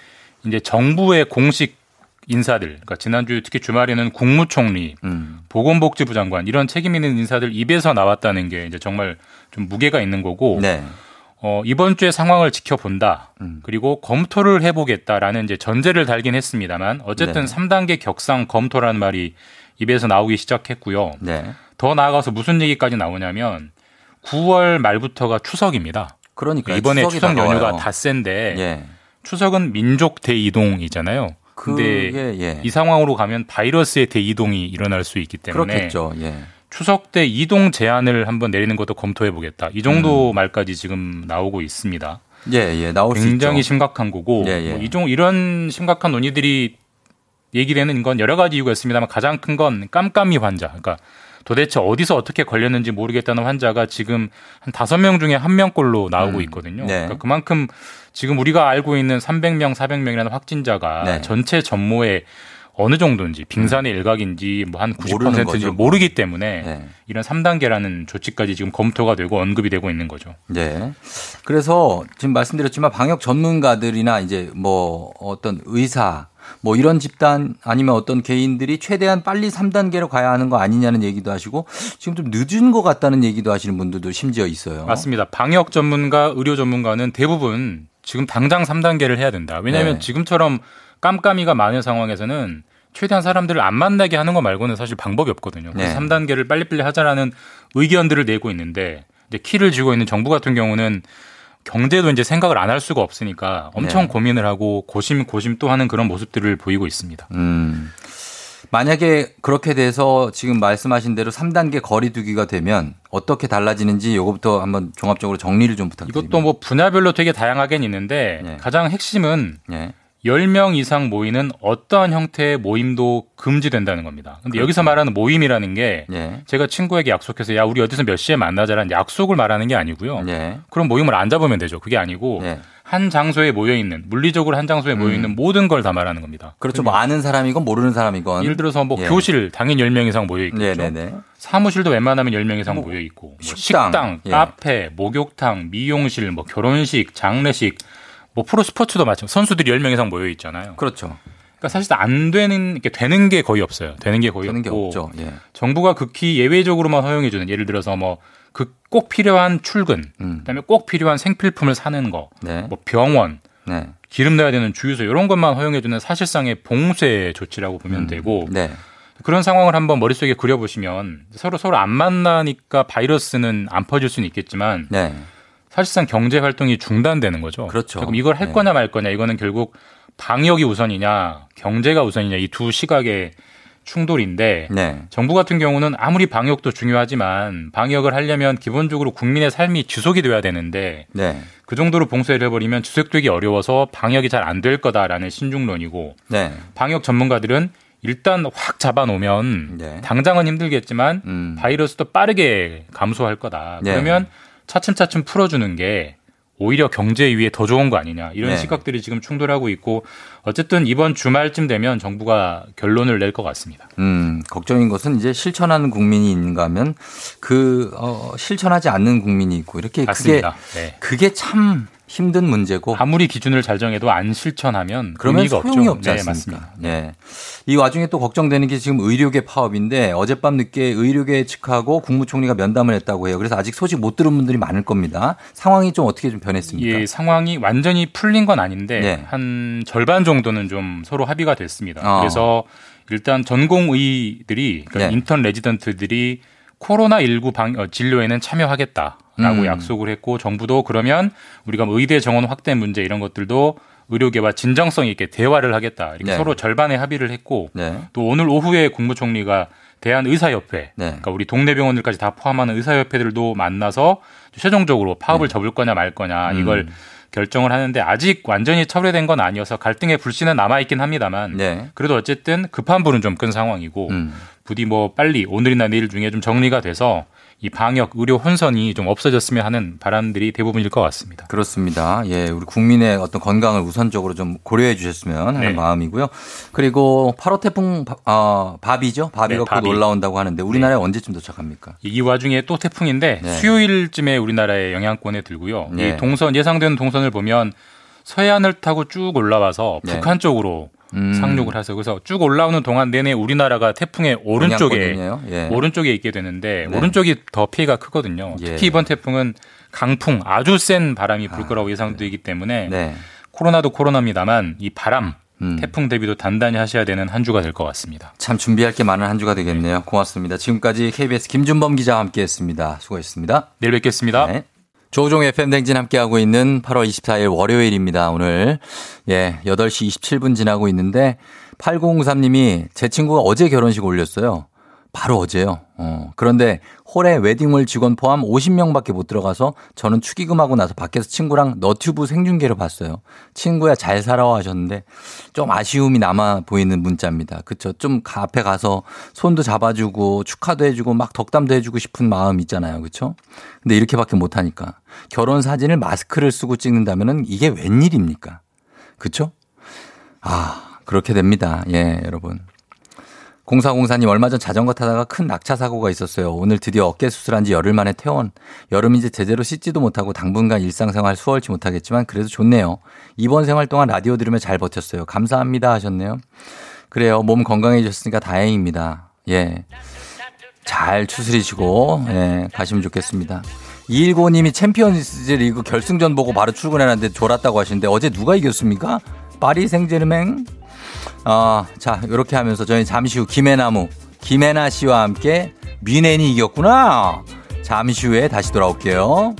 이제 정부의 공식 인사들, 그러니까 지난주 특히 주말에는 국무총리, 음. 보건복지부 장관 이런 책임 있는 인사들 입에서 나왔다는 게 이제 정말 좀 무게가 있는 거고 네. 어, 이번 주의 상황을 지켜본다. 음. 그리고 검토를 해보겠다라는 이제 전제를 달긴 했습니다만 어쨌든 네. 3단계 격상 검토라는 말이 입에서 나오기 시작했고요. 네. 더 나아가서 무슨 얘기까지 나오냐면 9월 말부터가 추석입니다. 그러니까 이번에 추석 연휴가 다가와요. 닷새인데 예. 추석은 민족 대이동이잖아요. 근데 그게 예. 이 상황으로 가면 바이러스의 대이동이 일어날 수 있기 때문에 그렇겠죠. 예. 추석 때 이동 제한을 한번 내리는 것도 검토해 보겠다. 이 정도 말까지 지금 나오고 있습니다. 예, 예. 나올 수 굉장히. 심각한 거고 예, 예. 뭐 이종 이런 심각한 논의들이 얘기를 하는 건 여러 가지 이유가 있습니다만 가장 큰 건 깜깜이 환자. 그러니까 도대체 어디서 어떻게 걸렸는지 모르겠다는 환자가 지금 한 다섯 명 중에 한 명꼴로 나오고 음. 있거든요. 네. 그러니까 그만큼 지금 우리가 알고 있는 300명, 400명이라는 확진자가 네. 전체 전모의 어느 정도인지 빙산의 일각인지 뭐한 모르는 90%인지 거죠. 모르기 때문에 네. 이런 3단계라는 조치까지 지금 검토가 되고 언급이 되고 있는 거죠. 네. 그래서 지금 말씀드렸지만 방역 전문가들이나 이제 뭐 어떤 의사 뭐 이런 집단 아니면 어떤 개인들이 최대한 빨리 3단계로 가야 하는 거 아니냐는 얘기도 하시고 지금 좀 늦은 것 같다는 얘기도 하시는 분들도 심지어 있어요. 맞습니다. 방역 전문가, 의료 전문가는 대부분 지금 당장 3단계를 해야 된다. 왜냐하면 네. 지금처럼 깜깜이가 많은 상황에서는 최대한 사람들을 안 만나게 하는 것 말고는 사실 방법이 없거든요. 그래서 네. 3단계를 빨리빨리 하자라는 의견들을 내고 있는데 이제 키를 쥐고 있는 정부 같은 경우는 경제도 이제 생각을 안 할 수가 없으니까 엄청 네. 고민을 하고 고심 고심 또 하는 그런 모습들을 보이고 있습니다. 음. 만약에 그렇게 돼서 지금 말씀하신 대로 3단계 거리두기가 되면 어떻게 달라지는지 요거부터 한번 종합적으로 정리를 좀 부탁드립니다. 이것도 뭐 분야별로 되게 다양하긴 있는데 네. 가장 핵심은 예. 10명 이상 모이는 어떠한 형태의 모임도 금지된다는 겁니다. 근데 그렇죠. 여기서 말하는 모임이라는 게 예. 제가 친구에게 약속해서 야 우리 어디서 몇 시에 만나자라는 약속을 말하는 게 아니고요. 예. 그런 모임을 안 잡으면 되죠. 그게 아니고 예. 한 장소에 모여 있는 물리적으로 한 장소에 모여 있는 모든 걸 다 말하는 겁니다. 그렇죠. 뭐 아는 사람이건 모르는 사람이건. 예를 들어서 뭐 예. 교실 당연히 10명 이상 모여 있겠죠. 네네네. 사무실도 웬만하면 10명 이상 모여 있고 뭐 식당, 식당, 예. 카페, 목욕탕, 미용실, 뭐 결혼식, 장례식, 뭐 프로 스포츠도 마찬가지. 선수들이 10명 이상 모여 있잖아요. 그렇죠. 그러니까 사실 안 되는 이게 되는 게 거의 없어요. 되는 게 거의 되는 게 없고 없죠. 예. 정부가 극히 예외적으로만 허용해 주는 예를 들어서 뭐 그 꼭 필요한 출근, 음. 그다음에 꼭 필요한 생필품을 사는 거, 네. 뭐 병원, 네. 기름 넣어야 되는 주유소 이런 것만 허용해 주는 사실상의 봉쇄 조치라고 보면 되고 네. 그런 상황을 한번 머릿속에 그려보시면 서로 서로 안 만나니까 바이러스는 안 퍼질 수는 있겠지만 네. 사실상 경제 활동이 중단되는 거죠. 그렇죠. 그럼 이걸 할 네. 거냐 말 거냐 이거는 결국 방역이 우선이냐 경제가 우선이냐 이 두 시각의 충돌인데 네. 정부 같은 경우는 아무리 방역도 중요하지만 방역을 하려면 기본적으로 국민의 삶이 지속이 돼야 되는데 네. 그 정도로 봉쇄를 해버리면 지속되기 어려워서 방역이 잘 안 될 거다라는 신중론이고 네. 방역 전문가들은 일단 확 잡아놓으면 네. 당장은 힘들겠지만 음. 바이러스도 빠르게 감소할 거다. 네. 그러면 차츰차츰 풀어주는 게 오히려 경제 위에 더 좋은 거 아니냐 이런 네. 시각들이 지금 충돌하고 있고 어쨌든 이번 주말쯤 되면 정부가 결론을 낼 것 같습니다. 음, 걱정인 것은 이제 실천하는 국민이 있는가 하면 그, 어, 실천하지 않는 국민이 있고 이렇게 맞습니다. 그게, 네. 그게 참 힘든 문제고. 아무리 기준을 잘 정해도 안 실천하면 그러면 의미가 소용이 없죠. 없지 네, 않습니까? 맞습니다. 네. 이 와중에 또 걱정되는 게 지금 의료계 파업인데 어젯밤 늦게 의료계 측하고 국무총리가 면담을 했다고 해요. 그래서 아직 소식 못 들은 분들이 많을 겁니다. 상황이 좀 어떻게 좀 변했습니까? 예, 상황이 완전히 풀린 건 아닌데 네. 한 절반 정도는 좀 서로 합의가 됐습니다. 어. 그래서 일단 전공의들이 그러니까 네. 인턴 레지던트들이 코로나 19 방, 어, 진료에는 참여하겠다라고 음. 약속을 했고 정부도 그러면 우리가 뭐 의대 정원 확대 문제 이런 것들도 의료계와 진정성 있게 대화를 하겠다 이렇게 네. 서로 절반의 합의를 했고 네. 또 오늘 오후에 국무총리가 대한의사협회, 네. 그러니까 우리 동네 병원들까지 다 포함하는 의사협회들도 만나서 최종적으로 파업을 접을 거냐 말 거냐 이걸 음. 결정을 하는데 아직 완전히 철회된 건 아니어서 갈등의 불씨는 남아 있긴 합니다만 네. 그래도 어쨌든 급한 불은 좀 끈 상황이고 음. 부디 뭐 빨리 오늘이나 내일 중에 좀 정리가 돼서 이 방역 의료 혼선이 좀 없어졌으면 하는 바람들이 대부분일 것 같습니다. 그렇습니다. 예, 우리 국민의 어떤 건강을 우선적으로 좀 고려해 주셨으면 하는 네. 마음이고요. 그리고 8호 태풍 바- 어, 바비죠. 바비가 네, 곧 바비. 올라온다고 하는데 우리나라에 언제쯤 도착합니까? 이 와중에 또 태풍인데 네. 수요일쯤에 우리나라의 영향권에 들고요. 네. 이 동선 예상되는 동선을 보면 서해안을 타고 쭉 올라와서 네. 북한 쪽으로 음. 상륙을 하세요. 그래서 쭉 올라오는 동안 내내 우리나라가 태풍의 오른쪽에. 예. 오른쪽에 있게 되는데 네. 오른쪽이 더 피해가 크거든요. 예. 특히 이번 태풍은 강풍 아주 센 바람이 불 거라고 예상되기 때문에 네. 코로나도 코로나입니다만 이 바람 음. 태풍 대비도 단단히 하셔야 되는 한 주가 될 것 같습니다. 참 준비할 게 많은 한 주가 되겠네요. 고맙습니다. 지금까지 KBS 김준범 기자와 함께했습니다. 수고했습니다. 내일 뵙겠습니다. 네. 조종 FM 댕진 함께하고 있는 8월 24일 월요일입니다. 오늘 예 8시 27분 지나고 있는데 8053님이 제 친구가 어제 결혼식 올렸어요. 바로 어제요. 어, 그런데 홀에 웨딩홀 직원 포함 50명밖에 못 들어가서 저는 축의금하고 나서 밖에서 친구랑 너튜브 생중계로 봤어요. 친구야 잘 살아와 하셨는데 좀 아쉬움이 남아 보이는 문자입니다. 그쵸? 좀 가- 앞에 가서 손도 잡아주고 축하도 해주고 막 덕담도 해주고 싶은 마음 있잖아요. 그쵸? 근데 이렇게밖에 못하니까 결혼 사진을 마스크를 쓰고 찍는다면은 이게 웬일입니까? 그쵸? 아, 그렇게 됩니다. 예, 여러분. 공사공사님 얼마 전 자전거 타다가 큰 낙차 사고가 있었어요. 오늘 드디어 어깨 수술한 지 열흘 만에 퇴원. 여름인지 제대로 씻지도 못하고 당분간 일상생활 수월치 못하겠지만 그래도 좋네요. 이번 생활 동안 라디오 들으며 잘 버텼어요. 감사합니다 하셨네요. 그래요. 몸 건강해졌으니까 다행입니다. 예. 잘 추스리시고 예, 가시면 좋겠습니다. 219님이 챔피언스 리그 결승전 보고 바로 출근했는데 졸았다고 하시는데 어제 누가 이겼습니까? 파리 생제르맹? 아, 자, 이렇게 하면서 저희 잠시 후 김해나무, 김해나 씨와 함께 뮌헨이 이겼구나. 잠시 후에 다시 돌아올게요.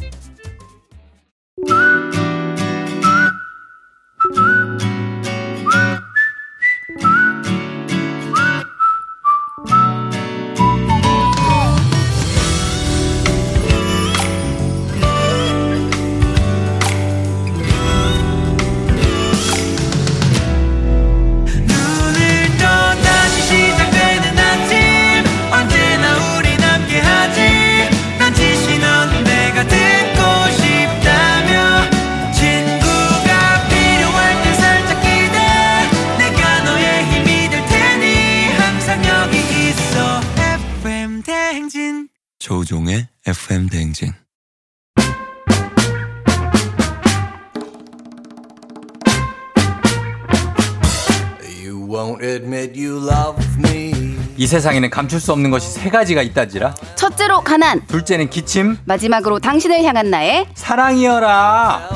세상에는 감출 수 없는 것이 세 가지가 있다지라. 첫째로 가난, 둘째는 기침, 마지막으로 당신을 향한 나의 사랑이여라.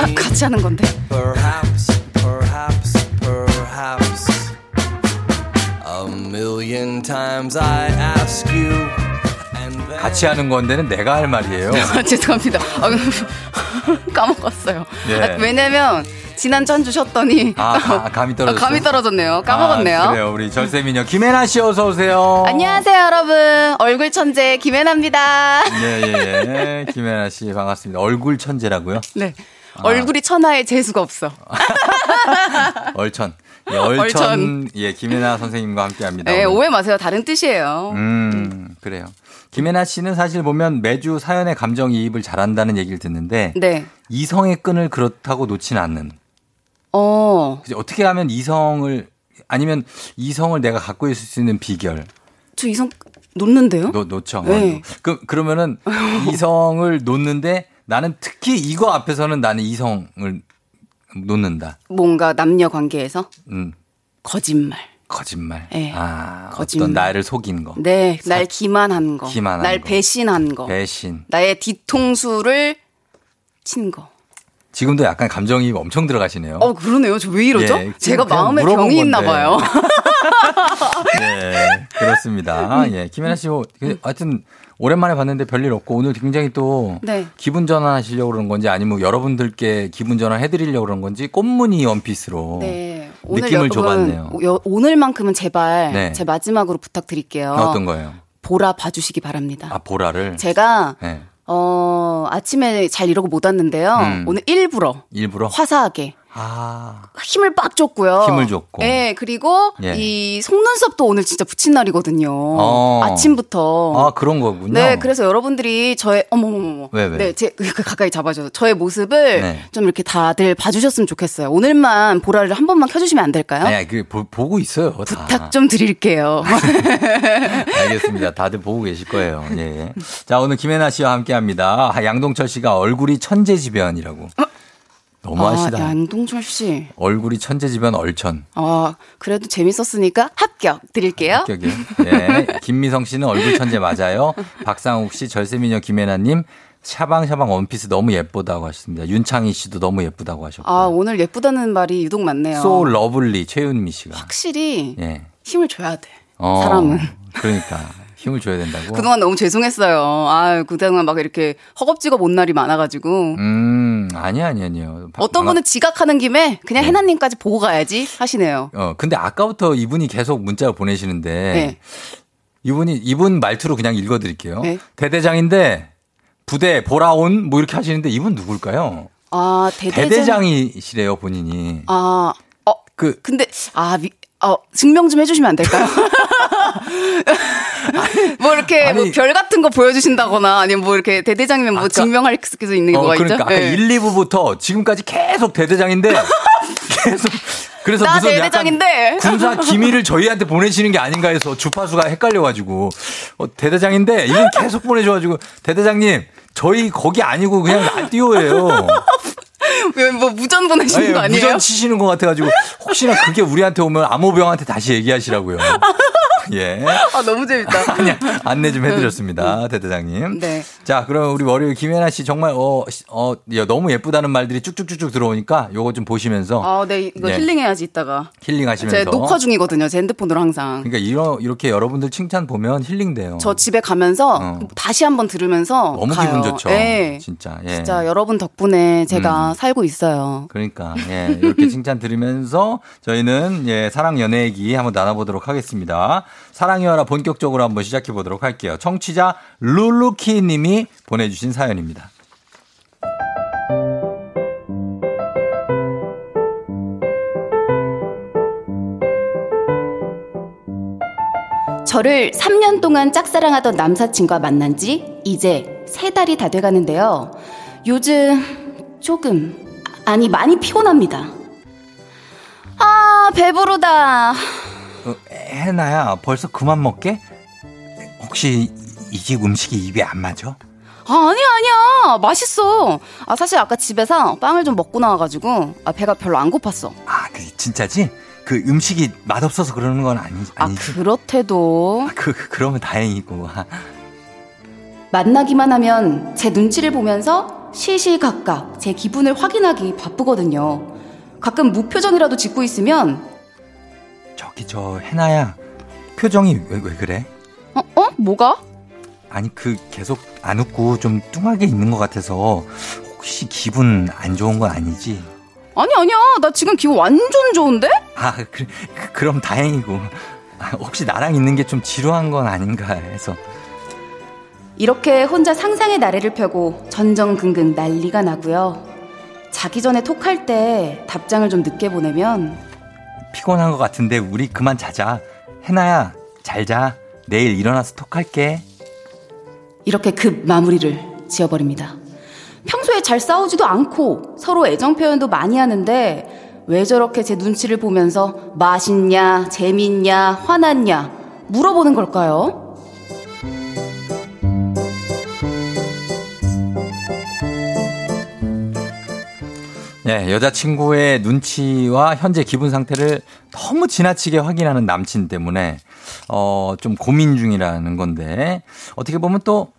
아, 같이 하는 건데. Perhaps, perhaps, perhaps. A million times I ask you. And then 같이 하는 건데는 내가 할 말이에요. 아, [LAUGHS] 죄송합니다. 아, [LAUGHS] 까먹었어요. 예. 아, 왜냐면 지난주 한 주 쉬었더니 아, 가- [LAUGHS] 감이 떨어졌어요. 아, 감이 떨어졌네요. 까먹었네요. 아, 그래요. 우리 절세미녀 김혜나 씨 어서 오세요. 안녕하세요, 여러분. 얼굴 천재 김혜나입니다. 예, 예, 예. 김혜나 씨 반갑습니다. 얼굴 천재라고요? 네. 얼굴이 천하에 재수가 없어. [LAUGHS] 얼천. 예, 얼천. 얼천. 예, 김혜나 선생님과 함께 합니다. 네. 오해 마세요. 다른 뜻이에요. 음, 그래요. 김혜나 씨는 사실 보면 매주 사연의 감정이입을 잘한다는 얘기를 듣는데 네. 이성의 끈을 그렇다고 놓지는 않는. 어, 그죠? 어떻게 하면 이성을 아니면 이성을 내가 갖고 있을 수 있는 비결 저 이성 놓는데요? 놓, 놓죠. 네. 그, 그러면은 [LAUGHS] 이성을 놓는데 나는 특히 이거 앞에서는 나는 이성을 놓는다. 뭔가 남녀 관계에서 음, 거짓말. 거짓말. 네. 아, 거짓말. 어떤 나를 속인 거. 네, 날 기만한 거. 기만한 날 거. 배신한 거. 배신. 나의 뒤통수를 친 거. 지금도 약간 감정이 엄청 들어가시네요. 어, 그러네요. 저 왜 이러죠? 예, 제가 마음에 병이 있나. 봐요. 네, [LAUGHS] 그렇습니다. 예, 김혜나 씨, 뭐, 그, 하여튼 오랜만에 봤는데 별일 없고 오늘 굉장히 또 네. 기분 전환하시려고 그런 건지 아니면 여러분들께 기분 전환 해드리려고 그런 건지 꽃무늬 원피스로 네. 느낌을 여러분, 줘봤네요. 여- 오늘만큼은 제발 네. 제 마지막으로 부탁드릴게요. 어떤 거예요? 보라 봐주시기 바랍니다. 아 보라를 제가 네, 어, 아침에 잘 이러고 못 왔는데요. 음. 오늘 일부러 일부러 화사하게 아 힘을 빡 줬고요. 힘을 줬고. 네, 그리고 예. 이 속눈썹도 오늘 진짜 붙인 날이거든요. 어. 아침부터. 아, 그런 거군요. 네, 그래서 여러분들이 저의 어머머머. 왜, 왜? 네, 제 그, [LAUGHS] 그 가까이 잡아줘서 저의 모습을 네. 좀 이렇게 다들 봐주셨으면 좋겠어요. 오늘만 보라를 한 번만 켜주시면 안 될까요? 아니, 그 보, 보고 있어요. 다. 부탁 좀 드릴게요. [LAUGHS] 알겠습니다. 다들 보고 계실 거예요. 예. 자, 오늘 김혜나 씨와 함께 합니다. 아, 양동철 씨가 얼굴이 천재지변이라고. 너무하시다. 아, 양동철 씨. 얼굴이 천재지변 얼천. 아, 그래도 재밌었으니까 합격 드릴게요. 합격이요. 예. [LAUGHS] 김미성 씨는 얼굴 천재 맞아요. 박상욱 씨, 절세미녀 김혜나님, 샤방샤방 원피스 너무 예쁘다고 하셨습니다. 윤창희 씨도 너무 예쁘다고 하셨고. 아, 오늘 예쁘다는 말이 유독 많네요. So lovely 최윤미 씨가. 확실히 예. 힘을 줘야 돼. 어, 사람은. 그러니까 힘을 줘야 된다고. 그동안 너무 죄송했어요. 아, 그동안 막 이렇게 허겁지겁 온 날이 많아가지고. 음, 아니 아니 아니요. 바- 어떤 분은 지각하는 김에 그냥 해나님까지 보고 가야지 하시네요. 어, 근데 아까부터 이분이 계속 문자를 보내시는데 네. 이분이 이분 말투로 그냥 읽어 드릴게요. 네. 대대장인데 부대 보라온 뭐 이렇게 하시는데 이분 누굴까요? 아, 대대장. 대대장이시래요, 본인이. 아, 어, 그 근데, 아, 미, 어, 증명 좀 해주시면 안 될까요? [LAUGHS] 뭐 이렇게 뭐 아니. 별 같은 거 보여주신다거나 아니면 뭐 이렇게 대대장이면 뭐 아까- 증명할 수 있는 게 어, 뭐가 그러니까 있죠? 아까 네. 1, 2부부터 지금까지 계속 대대장인데 [LAUGHS] 계속 그래서 나 무슨 대대장인데. 군사 기밀을 저희한테 보내시는 게 아닌가 해서 주파수가 헷갈려가지고 어, 대대장인데 이분 계속 보내줘가지고 대대장님 저희 거기 아니고 그냥 라디오예요. 왜뭐 무전 보내시는 아니, 거 아니에요? 무전 치시는 것 같아가지고 혹시나 그게 우리한테 오면 암호병한테 다시 얘기하시라고요. 예. [LAUGHS] 아, 너무 재밌다. [LAUGHS] 그냥 안내 좀 해드렸습니다, 대대장님. 네. 자, 그럼 우리 월요일 김혜나 씨 정말 어, 시- 어, 야, 너무 예쁘다는 말들이 쭉쭉쭉쭉 들어오니까 요거 좀 보시면서 아, 네, 이거 네. 힐링해야지 이따가. 힐링하시면서. 제 녹화 중이거든요. 제 핸드폰으로 항상. 그러니까 이러, 이렇게 여러분들 칭찬 보면 힐링돼요. 저 집에 가면서 어. 다시 한번 들으면서 너무 가요. 기분 좋죠. 네. 진짜. 예. 진짜 여러분 덕분에 제가 음. 살고 있어요. 그러니까 예, 이렇게 칭찬 들으면서 저희는 예, 사랑 연애 얘기 한번 나눠보도록 하겠습니다. 사랑이와라 본격적으로 한번 시작해 보도록 할게요. 청취자 룰루키 님이 보내주신 사연입니다. 저를 3년 동안 짝사랑하던 남사친과 만난 지 이제 세 달이 다 돼가는데요. 요즘 조금, 아니, 많이 피곤합니다. 아, 배부르다. 어, 해나야 벌써 그만 먹게? 혹시 이 집 음식이 입에 안 맞아? 아, 아니야, 아니야. 맛있어. 아, 사실 아까 집에서 빵을 좀 먹고 나와가지고, 아, 배가 별로 안 고팠어. 아, 그 진짜지? 그 음식이 맛없어서 그러는 건 아니, 아, 아니지. 그렇대도. 그, 그, 그러면 다행이고. 만나기만 하면 제 눈치를 보면서 시시각각 제 기분을 확인하기 바쁘거든요. 가끔 무표정이라도 짓고 있으면, 저기, 저, 해나야. 표정이 왜, 왜 그래? 어, 어? 뭐가? 아니, 그, 계속 안 웃고 좀 뚱하게 있는 것 같아서 혹시 기분 안 좋은 건 아니지? 아니, 아니야. 나 지금 기분 완전 좋은데? 아, 그, 그, 그럼 다행이고. 아, 혹시 나랑 있는 게 좀 지루한 건 아닌가 해서. 이렇게 혼자 상상의 나래를 펴고 전전긍긍 난리가 나고요. 자기 전에 톡할 때 답장을 좀 늦게 보내면 피곤한 것 같은데 우리 그만 자자. 해나야, 잘 자. 내일 일어나서 톡할게. 이렇게 급 마무리를 지어버립니다. 평소에 잘 싸우지도 않고 서로 애정 표현도 많이 하는데 왜 저렇게 제 눈치를 보면서 맛있냐, 재밌냐, 화났냐 물어보는 걸까요? 네, 여자친구의 눈치와 현재 기분 상태를 너무 지나치게 확인하는 남친 때문에, 어, 좀 고민 중이라는 건데, 어떻게 보면 또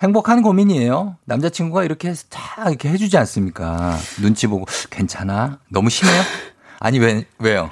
행복한 고민이에요. 남자친구가 이렇게 다 이렇게 해주지 않습니까? 눈치 보고, 괜찮아? 너무 심해요? 아니, 왜, 왜요?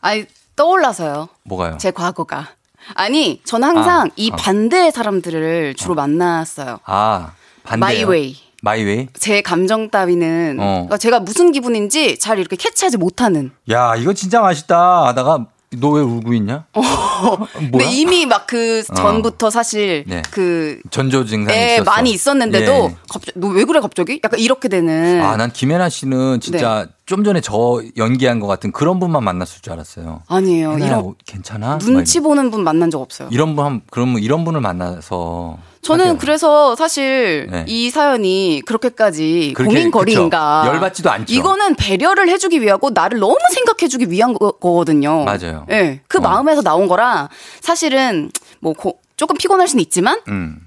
아니, 떠올라서요. 뭐가요? 제 과거가. 아니, 저는 항상 아, 이 아. 반대의 사람들을 주로 만났어요. 아, 반대요. My way. 마이웨이? 제 감정 따위는 어. 그러니까 제가 무슨 기분인지 잘 이렇게 캐치하지 못하는. 야, 이거 진짜 맛있다. 하다가, 너 왜 울고 있냐? [LAUGHS] 근데 뭐야? 이미 막그 어. 전부터 사실 네. 그 전조 증상이 예. 많이 있었는데도 예. 갑자기 너 왜 그래 갑자기? 약간 이렇게 되는. 아, 난 김혜나 씨는 진짜 좀 전에 저 연기한 것 같은 그런 분만 만났을 줄 알았어요. 아니에요. 이런 어, 괜찮아? 눈치 보는 분 만난 적 없어요. 막 이런 분, 한- 그러면 이런 분을 만나서. 저는 사귀어요. 그래서 사실 네. 이 사연이 그렇게까지 그렇게, 고민거리인가. 열받지도 않죠. 이거는 배려를 해주기 위하고 나를 너무 생각해주기 위한 거, 거든요 맞아요. 예, 그 어. 마음에서 나온 거라 사실은 뭐 고- 조금 피곤할 수는 있지만 음.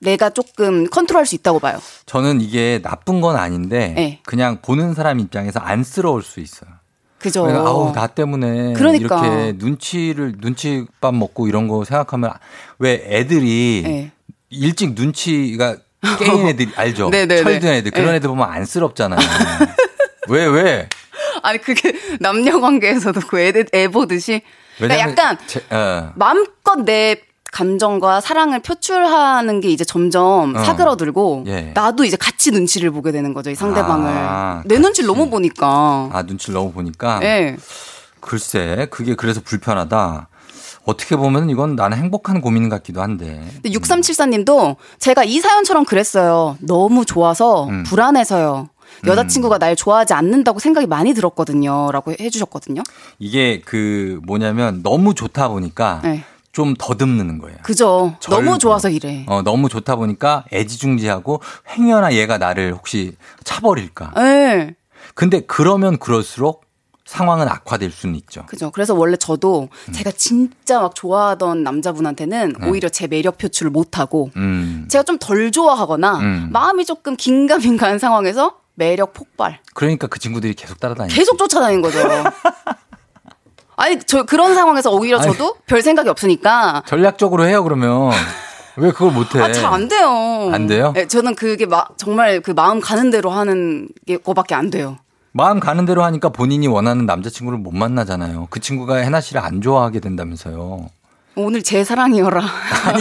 내가 조금 컨트롤할 수 있다고 봐요. 저는 이게 나쁜 건 아닌데 네. 그냥 보는 사람 입장에서 안쓰러울 수 있어요. 그죠. 아우 나 때문에 그러니까. 이렇게 눈치를 눈치밥 먹고 이런 거 생각하면 왜 애들이 네. 일찍 눈치가 깨인 애들 [LAUGHS] 알죠? 네네네. 철든 애들 그런 네. 애들 보면 안쓰럽잖아요. [LAUGHS] 왜 왜? 아니 그게 남녀 관계에서도 그 애, 애 보듯이 그러니까 약간 제- 어. 마음껏 내 감정과 사랑을 표출하는 게 이제 점점 어. 사그러들고 예. 나도 이제 같이 눈치를 보게 되는 거죠 이 상대방을 아, 내 눈치를 너무 보니까 아 눈치를 너무 보니까 예. 글쎄 그게 그래서 불편하다. 어떻게 보면 이건 나는 행복한 고민 같기도 한데. 근데 6374님도 제가 이 사연처럼 그랬어요 너무 좋아서 음. 불안해서요 여자친구가 날 좋아하지 않는다고 생각이 많이 들었거든요 라고 해주셨거든요 이게 그 뭐냐면 너무 좋다 보니까 네. 좀 더듬는 거예요. 그죠 절구. 너무 좋아서 이래 어, 너무 좋다 보니까 애지중지하고 행여나 얘가 나를 혹시 차버릴까. 예. 근데 그러면 그럴수록 상황은 악화될 수는 있죠. 그죠. 그래서 원래 저도 음. 제가 진짜 막 좋아하던 남자분한테는 네. 오히려 제 매력 표출을 못하고 음. 제가 좀 덜 좋아하거나 음. 마음이 조금 긴가민가한 상황에서 매력 폭발. 그러니까 그 친구들이 계속 따라다니죠. 계속 쫓아다닌 거죠. [LAUGHS] 아니, 저 그런 상황에서 오히려 아니. 저도 별 생각이 없으니까 전략적으로 해요, 그러면. 왜 그걸 못해? 아, 잘 안 돼요. 안 돼요? 네, 저는 그게 마, 정말 그 마음 가는 대로 하는 게 거밖에 안 돼요. 마음 가는 대로 하니까 본인이 원하는 남자친구를 못 만나잖아요. 그 친구가 해나 씨를 안 좋아하게 된다면서요. 오늘 제 사랑이여라.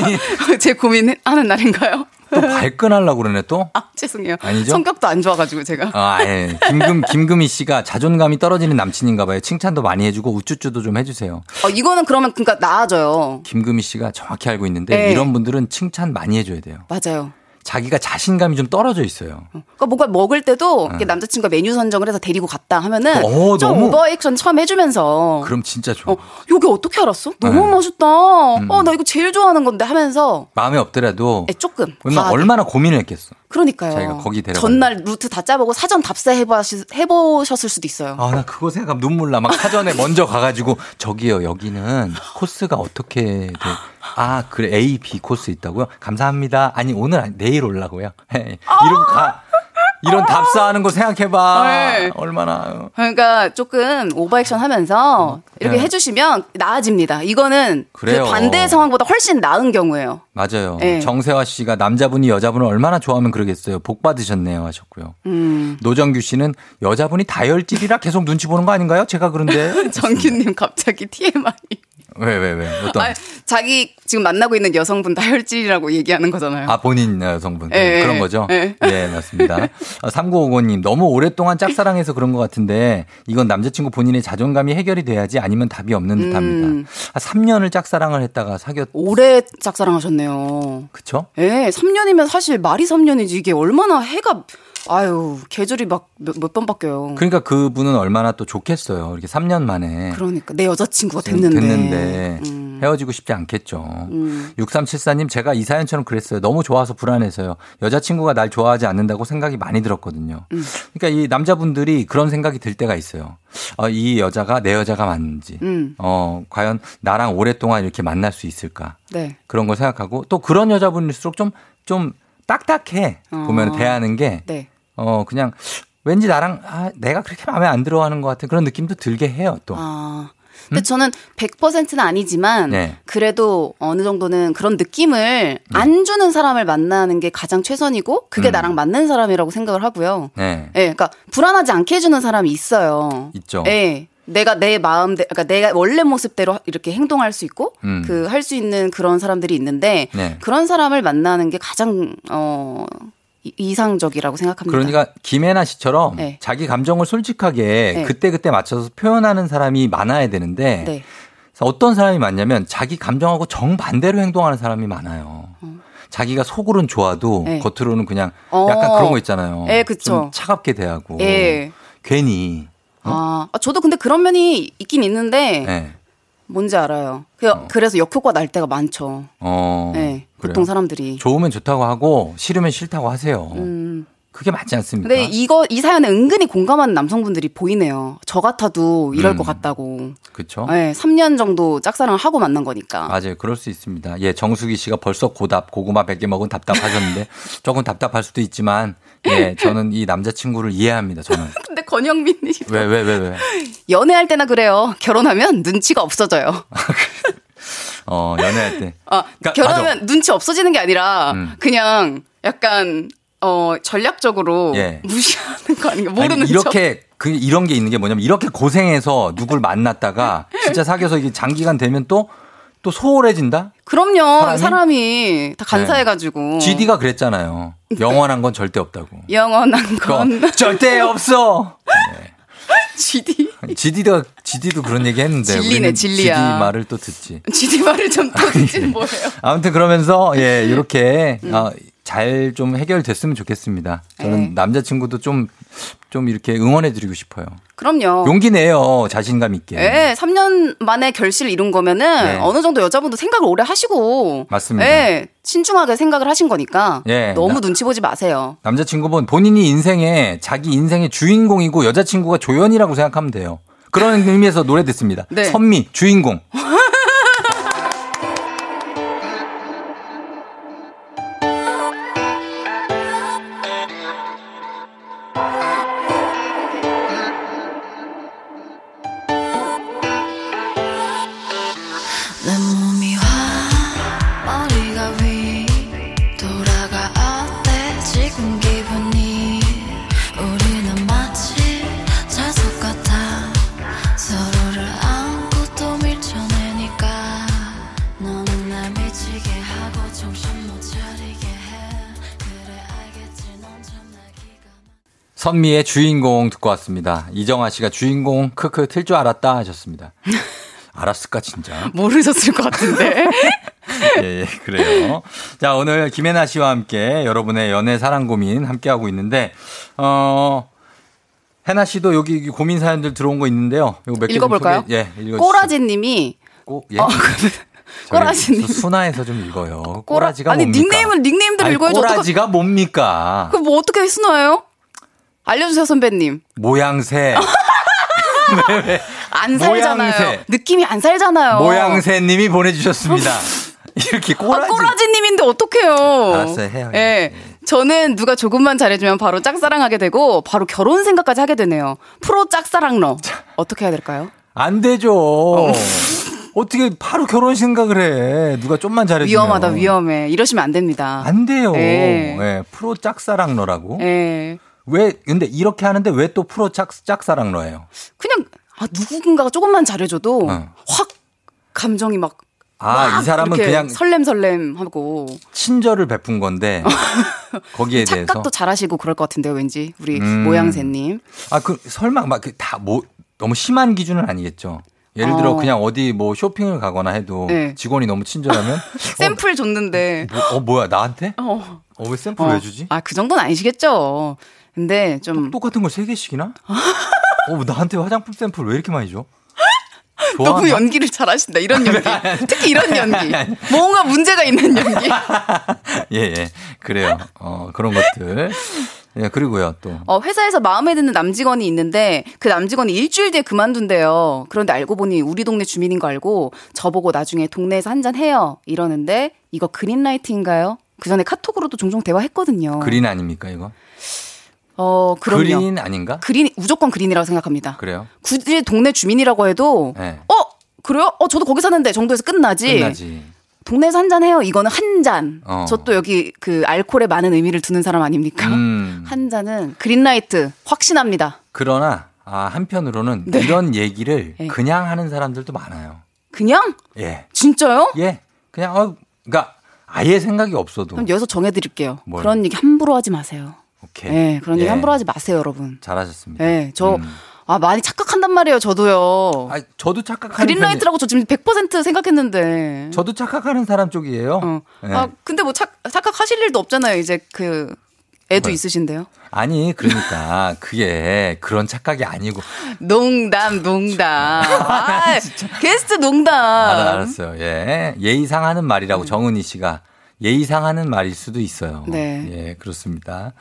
[LAUGHS] 제 고민하는 날인가요? 또 발끈하려고 그러네 또? 아, 죄송해요. 아니죠? 성격도 안 좋아가지고 제가. 아, 예. 김금, 김금희 씨가 자존감이 떨어지는 남친인가 봐요. 칭찬도 많이 해주고 우쭈쭈도 좀 해주세요. 어, 이거는 그러면 그러니까 나아져요. 김금희 씨가 정확히 알고 있는데 네. 이런 분들은 칭찬 많이 해줘야 돼요. 맞아요. 자기가 자신감이 좀 떨어져 있어요. 그러니까 뭔가 먹을 때도 이렇게 남자친구가 메뉴 선정을 해서 데리고 갔다 하면은 어, 좀 너무- 오버 액션 처음 해주면서 그럼 진짜 좋아. 어, 여기 어떻게 알았어? 너무 네. 맛있다. 어, 나 이거 제일 좋아하는 건데 하면서 마음에 없더라도 에, 조금. 얼마나 고민을 했겠어. 그러니까요. 자기가 거기 데려가. 전날 루트 다 짜보고 사전 답사 해보셨을 수도 있어요. 아, 나 그거 생각하면 눈물 나. 막 사전에 [LAUGHS] 먼저 가가지고, 저기요, 여기는 코스가 어떻게 돼? 아, 그래, A, B 코스 있다고요? 감사합니다. 아니, 오늘, 아니, 내일 올라고요? [LAUGHS] 이러고 가. 이런 답사하는 거 생각해봐. 네. 얼마나. 그러니까 조금 오버액션 하면서 이렇게 네. 해주시면 나아집니다. 이거는 그래요. 그 반대 상황보다 훨씬 나은 경우예요. 맞아요. 네. 정세화 씨가 남자분이 여자분을 얼마나 좋아하면 그러겠어요. 복 받으셨네요. 하셨고요. 음. 노정규 씨는 여자분이 다혈질이라 계속 눈치 보는 거 아닌가요? 제가 그런데. [LAUGHS] 정규님 갑자기 [LAUGHS] TMI. 왜, 왜, 왜? 어떤. 아, 자기 지금 만나고 있는 여성분 다혈질이라고 얘기하는 거잖아요. 아, 본인 여성분. 예, 그런 예, 거죠? 예. 네, 맞습니다. 3955님, 너무 오랫동안 짝사랑해서 그런 것 같은데, 이건 남자친구 본인의 자존감이 해결이 돼야지 아니면 답이 없는 듯 합니다. 음. 아, 3년을 짝사랑을 했다가 사귀었, 오래 짝사랑하셨네요. 그쵸? 예, 3년이면 사실 말이 3년이지 이게 얼마나 해가 아유 계절이 막 몇번 바뀌어요. 그러니까 그분은 얼마나 또 좋겠어요. 이렇게 3년 만에. 그러니까 내 여자친구가 됐는데. 됐는데 음. 헤어지고 싶지 않겠죠. 음. 6374님, 제가 이 사연처럼 그랬어요. 너무 좋아서 불안해서요. 여자친구가 날 좋아하지 않는다고 생각이 많이 들었거든요. 음. 그러니까 이 남자분들이 그런 생각이 들 때가 있어요. 어, 이 여자가 내 여자가 맞는지, 음. 어, 과연 나랑 오랫동안 이렇게 만날 수 있을까. 네. 그런 걸 생각하고 또 그런 여자분일수록 좀, 좀 딱딱해. 어. 보면 대하는 게, 네. 어, 그냥 왠지 나랑, 아, 내가 그렇게 마음에 안 들어 하는 것 같은 그런 느낌도 들게 해요, 또. 아. 근데 저는 100%는 아니지만 네. 그래도 어느 정도는 그런 느낌을 안 주는 사람을 만나는 게 가장 최선이고 그게 음. 나랑 맞는 사람이라고 생각을 하고요. 네. 예, 그러니까 불안하지 않게 해주는 사람이 있어요. 있죠. 예. 내가 내 마음대, 그러니까 내가 원래 모습대로 이렇게 행동할 수 있고, 음. 그할 수 있는 그런 사람들이 있는데, 네. 그런 사람을 만나는 게 가장, 어, 이- 이상적이라고 생각합니다. 그러니까 김혜나 씨처럼 네. 자기 감정을 솔직하게 네. 그때그때 맞춰서 표현하는 사람이 많아야 되는데 네. 어떤 사람이 많냐면 자기 감정하고 정반대로 행동하는 사람이 많아요. 자기가 속으로는 좋아도 어. 네. 겉으로는 그냥 어. 약간 그런 거 있잖아요. 예, 그쵸. 좀 차갑게 대하고 예. 괜히 아, 아, 저도 근데 그런 면이 있긴 있는데, 네. 뭔지 알아요. 그, 그래서 역효과 날 때가 많죠. 어, 네. 그래요. 보통 사람들이. 좋으면 좋다고 하고 싫으면 싫다고 하세요. 음. 그게 맞지 않습니까? 근데 이거, 이 사연에 은근히 공감하는 남성분들이 보이네요. 저 같아도 이럴 음. 것 같다고. 그렇죠. 네, 3년 정도 짝사랑을 하고 만난 거니까. 맞아요. 그럴 수 있습니다. 예, 정수기 씨가 벌써 고답, 고구마 100개 먹은 답답하셨는데 [LAUGHS] 조금 답답할 수도 있지만 예, 저는 이 남자친구를 이해합니다. 저는. [LAUGHS] 근데 권영민이 왜, 왜, 왜, 왜? 연애할 때나 그래요. 결혼하면 눈치가 없어져요. [LAUGHS] 어, 연애할 때. 아, [LAUGHS] 그러니까 결혼하면 눈치 없어지는 게 아니라 음. 그냥 약간 어 전략적으로 예. 무시하는 거 아닌가 모르는 아니, 이렇게 그 이런 게 있는 게 뭐냐면 이렇게 고생해서 누굴 만났다가 진짜 사귀어서 이게 장기간 되면 또또 소홀해진다? 척. 그럼요. 사람이? 사람이, 다 간사해가지고 GD가 그랬잖아요. 영원한 건 절대 없다고. 영원한 건 그건 절대 없어. [LAUGHS] GD GD도 GD도 그런 얘기 했는데 진리네, 진리야. GD 말을 또 듣지. GD 말을 좀더 듣지는 뭐예요? [LAUGHS] 아무튼 그러면서 예 이렇게 음. 어, 잘좀 해결됐으면 좋겠습니다. 저는 네. 남자친구도 좀 좀 이렇게 응원해드리고 싶어요. 그럼요. 용기 내요 자신감 있게. 예, 3년 만에 결실을 이룬 거면은 네. 어느 정도 여자분도 생각을 오래 하시고 맞습니다. 예, 신중하게 생각을 하신 거니까 예, 너무 나- 눈치 보지 마세요. 남자친구분 본인이 인생의 자기 인생의 주인공이고 여자친구가 조연이라고 생각하면 돼요. 그런 의미에서 노래 듣습니다. 네. 선미 주인공. [LAUGHS] 선미의 주인공 듣고 왔습니다. 이정아 씨가 주인공 크크 틀 줄 알았다 하셨습니다. [LAUGHS] 알았을까 진짜. 모르셨을 것 같은데. [LAUGHS] 예, 예, 그래요. 자, 오늘 김혜나 씨와 함께 여러분의 연애 사랑 고민 함께 하고 있는데, 어, 해나 씨도 여기 고민 사연들 들어온 거 있는데요. 이거 몇개 읽어볼까요? 예, 읽어주시죠. 꼬라지 님이 꼬, 예? 어, 꼬라지님. 수- 순화해서 좀 읽어요. 꼬라지가 아니 뭡니까? 닉네임을 닉네임대로 어떡하- 꼬라지가 뭡니까? 그럼 뭐 어떻게 순화해요? 알려주세요 선배님. 모양새. [LAUGHS] 왜, 왜? 안 살잖아요. 모양새. 느낌이 안 살잖아요. 모양새님이 보내주셨습니다. [LAUGHS] 이렇게 꼬라지. 아, 꼬라지님인데 어떡해요. 알았어요, 해요. 예. 저는 누가 조금만 잘해주면 바로 짝사랑하게 되고 바로 결혼 생각까지 하게 되네요. 프로 짝사랑러. 어떻게 해야 될까요? 안 되죠. [LAUGHS] 어떻게 바로 결혼 생각을 해. 누가 좀만 잘해주면. 위험하다, 위험해. 이러시면 안 됩니다. 안 돼요. 예. 예, 프로 짝사랑러라고. 예. 왜 근데 이렇게 하는데 왜 또 프로 짝 짝사랑 러예요? 그냥 아, 누군가가 조금만 잘해줘도 어. 확 감정이 막. 아, 막이 사람은 그냥 설렘설렘 하고 친절을 베푼 건데 [LAUGHS] 거기에 대해서 착각도 잘하시고 그럴 것 같은데요, 왠지 우리 음. 모양새님. 아 그 설마 막다뭐 너무 심한 기준은 아니겠죠. 예를 들어 어. 그냥 어디 뭐 쇼핑을 가거나 해도 네. 직원이 너무 친절하면 [LAUGHS] 샘플 줬는데. 뭐, 어 뭐야 나한테? 어. 어 왜 샘플 어. 왜 주지? 아, 그 정도는 아니시겠죠. 근데 좀 똑같은 걸 세 개씩이나? [LAUGHS] 어 나한테 화장품 샘플 왜 이렇게 많이 줘? 너무 좋아하나? 연기를 잘하시다. 이런 연기. 특히 이런 연기. 뭔가 문제가 있는 연기. [LAUGHS] 예, 예. 그래요. 어, 그런 것들. 예, 그리고요, 또. 어, 회사에서 마음에 드는 남직원이 있는데 그 남직원이 일주일 뒤에 그만둔대요. 그런데 알고 보니 우리 동네 주민인 거 알고 저보고 나중에 동네에서 한잔 해요. 이러는데 이거 그린라이트인가요? 그 전에 카톡으로도 종종 대화했거든요. 그린 아닙니까, 이거? 어, 그럼요. 그린 아닌가? 그린 무조건 그린이라고 생각합니다. 그래요? 굳이 동네 주민이라고 해도 네. 어 그래요? 어 저도 거기 사는데 정도에서 끝나지. 끝나지. 동네에서 한 잔 해요. 이거는 한 잔. 어. 저또 여기 그 알코올에 많은 의미를 두는 사람 아닙니까? 음. [LAUGHS] 한 잔은 그린라이트 확신합니다. 그러나, 아, 한편으로는 네. 이런 얘기를 네. 그냥 하는 사람들도 많아요. 그냥 예. 진짜요? 예. 그냥, 어, 그니까, 아예 생각이 없어도. 그럼 여기서 정해드릴게요. 뭘? 그런 얘기 함부로 하지 마세요. 오케이. 네, 그런 얘기 예. 함부로 하지 마세요, 여러분. 잘하셨습니다. 네, 저, 음. 아, 많이 착각한단 말이에요, 저도요. 아, 저도 착각하는 그린라이트라고 저 지금 100% 생각했는데. 저도 착각하는 사람 쪽이에요. 어. 예. 아, 근데 뭐 착, 착각하실 일도 없잖아요, 이제 그, 애도 뭐요? 있으신데요. 아니, 그러니까, [LAUGHS] 그게 그런 착각이 아니고. 농담, 농담. [LAUGHS] 아, 게스트 농담. 알아, 알았어요. 예. 예의상 하는 말이라고 정은희 씨가 예의상 하는 말일 수도 있어요. 네. 예, 그렇습니다.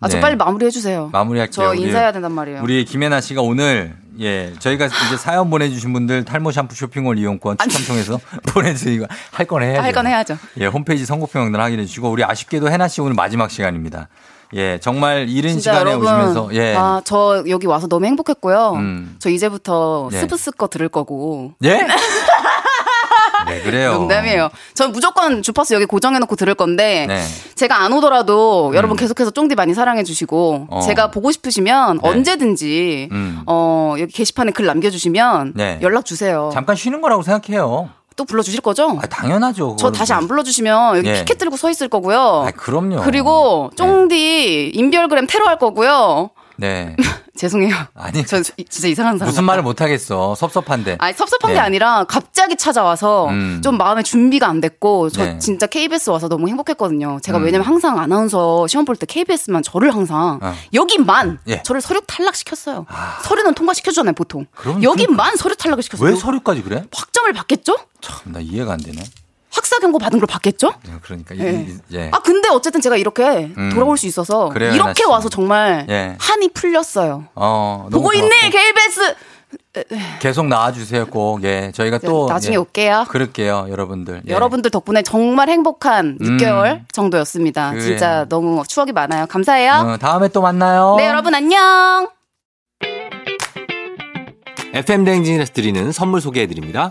아, 저 네. 빨리 마무리해 주세요. 마무리할게요. 저 인사해야 된단 말이에요. 우리 김혜나 씨가 오늘 예 저희가 이제 사연 보내주신 분들 탈모 샴푸 쇼핑몰 이용권 추첨 통해서 [LAUGHS] 보내드리고 할 건 해야죠. 할 건 해야죠. 예 홈페이지 선곡표 명단 확인해 주시고 우리 아쉽게도 해나 씨 오늘 마지막 시간입니다. 예 정말 이른 시간에 여러분, 오시면서 예 아, 저 여기 와서 너무 행복했고요. 음. 저 이제부터 예. 스브스 거 들을 거고. 예? [LAUGHS] 네 그래요. 농담이에요. 전 무조건 주파수 여기 고정해놓고 들을 건데 네. 제가 안 오더라도 여러분 계속해서 쫑디 많이 사랑해 주시고 어. 제가 보고 싶으시면 네. 언제든지 음. 어 여기 게시판에 글 남겨주시면 네. 연락 주세요. 잠깐 쉬는 거라고 생각해요. 또 불러주실 거죠? 아 당연하죠. 저 다시 뭐. 안 불러주시면 여기 예. 피켓 들고 서 있을 거고요. 아 그럼요. 그리고 쫑디 인별그램 테러할 거고요. 네 [LAUGHS] 죄송해요. 아니 저 이- 진짜 이상한 사람. 무슨 말을 못 하겠어 섭섭한데. 아니 섭섭한 네. 게 아니라 갑자기 찾아와서 음. 좀 마음의 준비가 안 됐고 저 네. 진짜 KBS 와서 너무 행복했거든요. 제가 음. 왜냐면 항상 아나운서 시험 볼 때 KBS만 저를 항상 어. 여기만 예. 아. 저를 서류 탈락시켰어요. 서류는 통과시켜주잖아요 보통. 그럼 여기만 서류 탈락을 시켰어요. 왜 서류까지 그래? 학점을 받겠죠? 참 나 이해가 안 되네. 학사 경고 받은 걸 받겠죠? 예, 그러니까 예. 예. 아 근데 어쨌든 제가 이렇게 음. 돌아올 수 있어서 그래요, 이렇게. 와서 정말 예. 한이 풀렸어요. 어, 보고 있네 KBS. 계속 나와주세요 꼭. 예, 저희가 또 나중에 예, 올게요. 그럴게요, 여러분들. 예. 여러분들 덕분에 정말 행복한 음. 6개월 정도였습니다. 그래. 진짜 너무 추억이 많아요. 감사해요. 어, 다음에 또 만나요. 네, 여러분 안녕. FM 대행진에서 드리는 선물 소개해드립니다.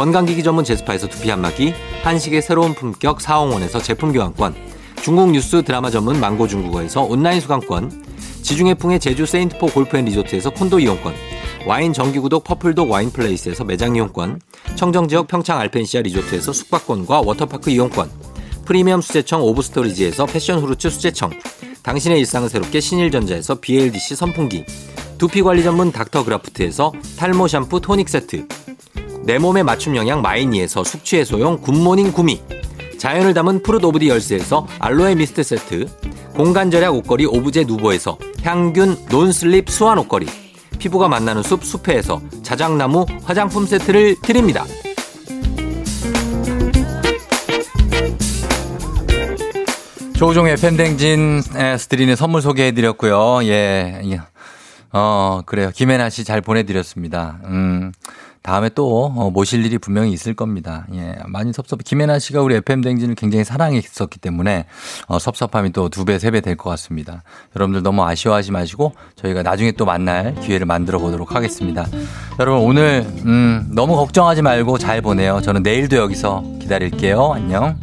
건강기기 전문 제스파에서 두피 안마기, 한식의 새로운 품격 사옹원에서 제품 교환권, 중국 뉴스 드라마 전문 망고 중국어에서 온라인 수강권, 지중해풍의 제주 세인트포 골프앤리조트에서 콘도 이용권, 와인 정기구독 퍼플독 와인플레이스에서 매장 이용권, 청정지역 평창 알펜시아 리조트에서 숙박권과 워터파크 이용권, 프리미엄 수제청 오브스토리지에서 passion fruits 수제청, 당신의 일상을 새롭게 신일전자에서 BLDC 선풍기, 두피관리 전문 닥터그라프트에서 탈모 샴푸 토닉 세트, 내 몸에 맞춤 영양 마이니에서 숙취해소용 굿모닝 구미, 자연을 담은 푸르 오브 디 열스에서 알로에 미스트 세트, 공간 절약 옷걸이 오브제 누보에서 향균 non-slip 수환 옷걸이, 피부가 만나는 숲 숲회에서 자작나무 화장품 세트를 드립니다. 조종의 팬댕진에서 드리는 선물 소개해드렸고요. 예, 예. 어, 그래요. 김혜나 씨 잘 보내드렸습니다. 음, 다음에 또 어, 모실 일이 분명히 있을 겁니다. 예, 많이 섭섭해. 김혜나 씨가 우리 FM댕진을 굉장히 사랑했었기 때문에 어, 섭섭함이 또 두 배, 세 배 될 것 같습니다. 여러분들 너무 아쉬워하지 마시고 저희가 나중에 또 만날 기회를 만들어 보도록 하겠습니다. 여러분 오늘 음, 너무 걱정하지 말고 잘 보내요. 저는 내일도 여기서 기다릴게요. 안녕.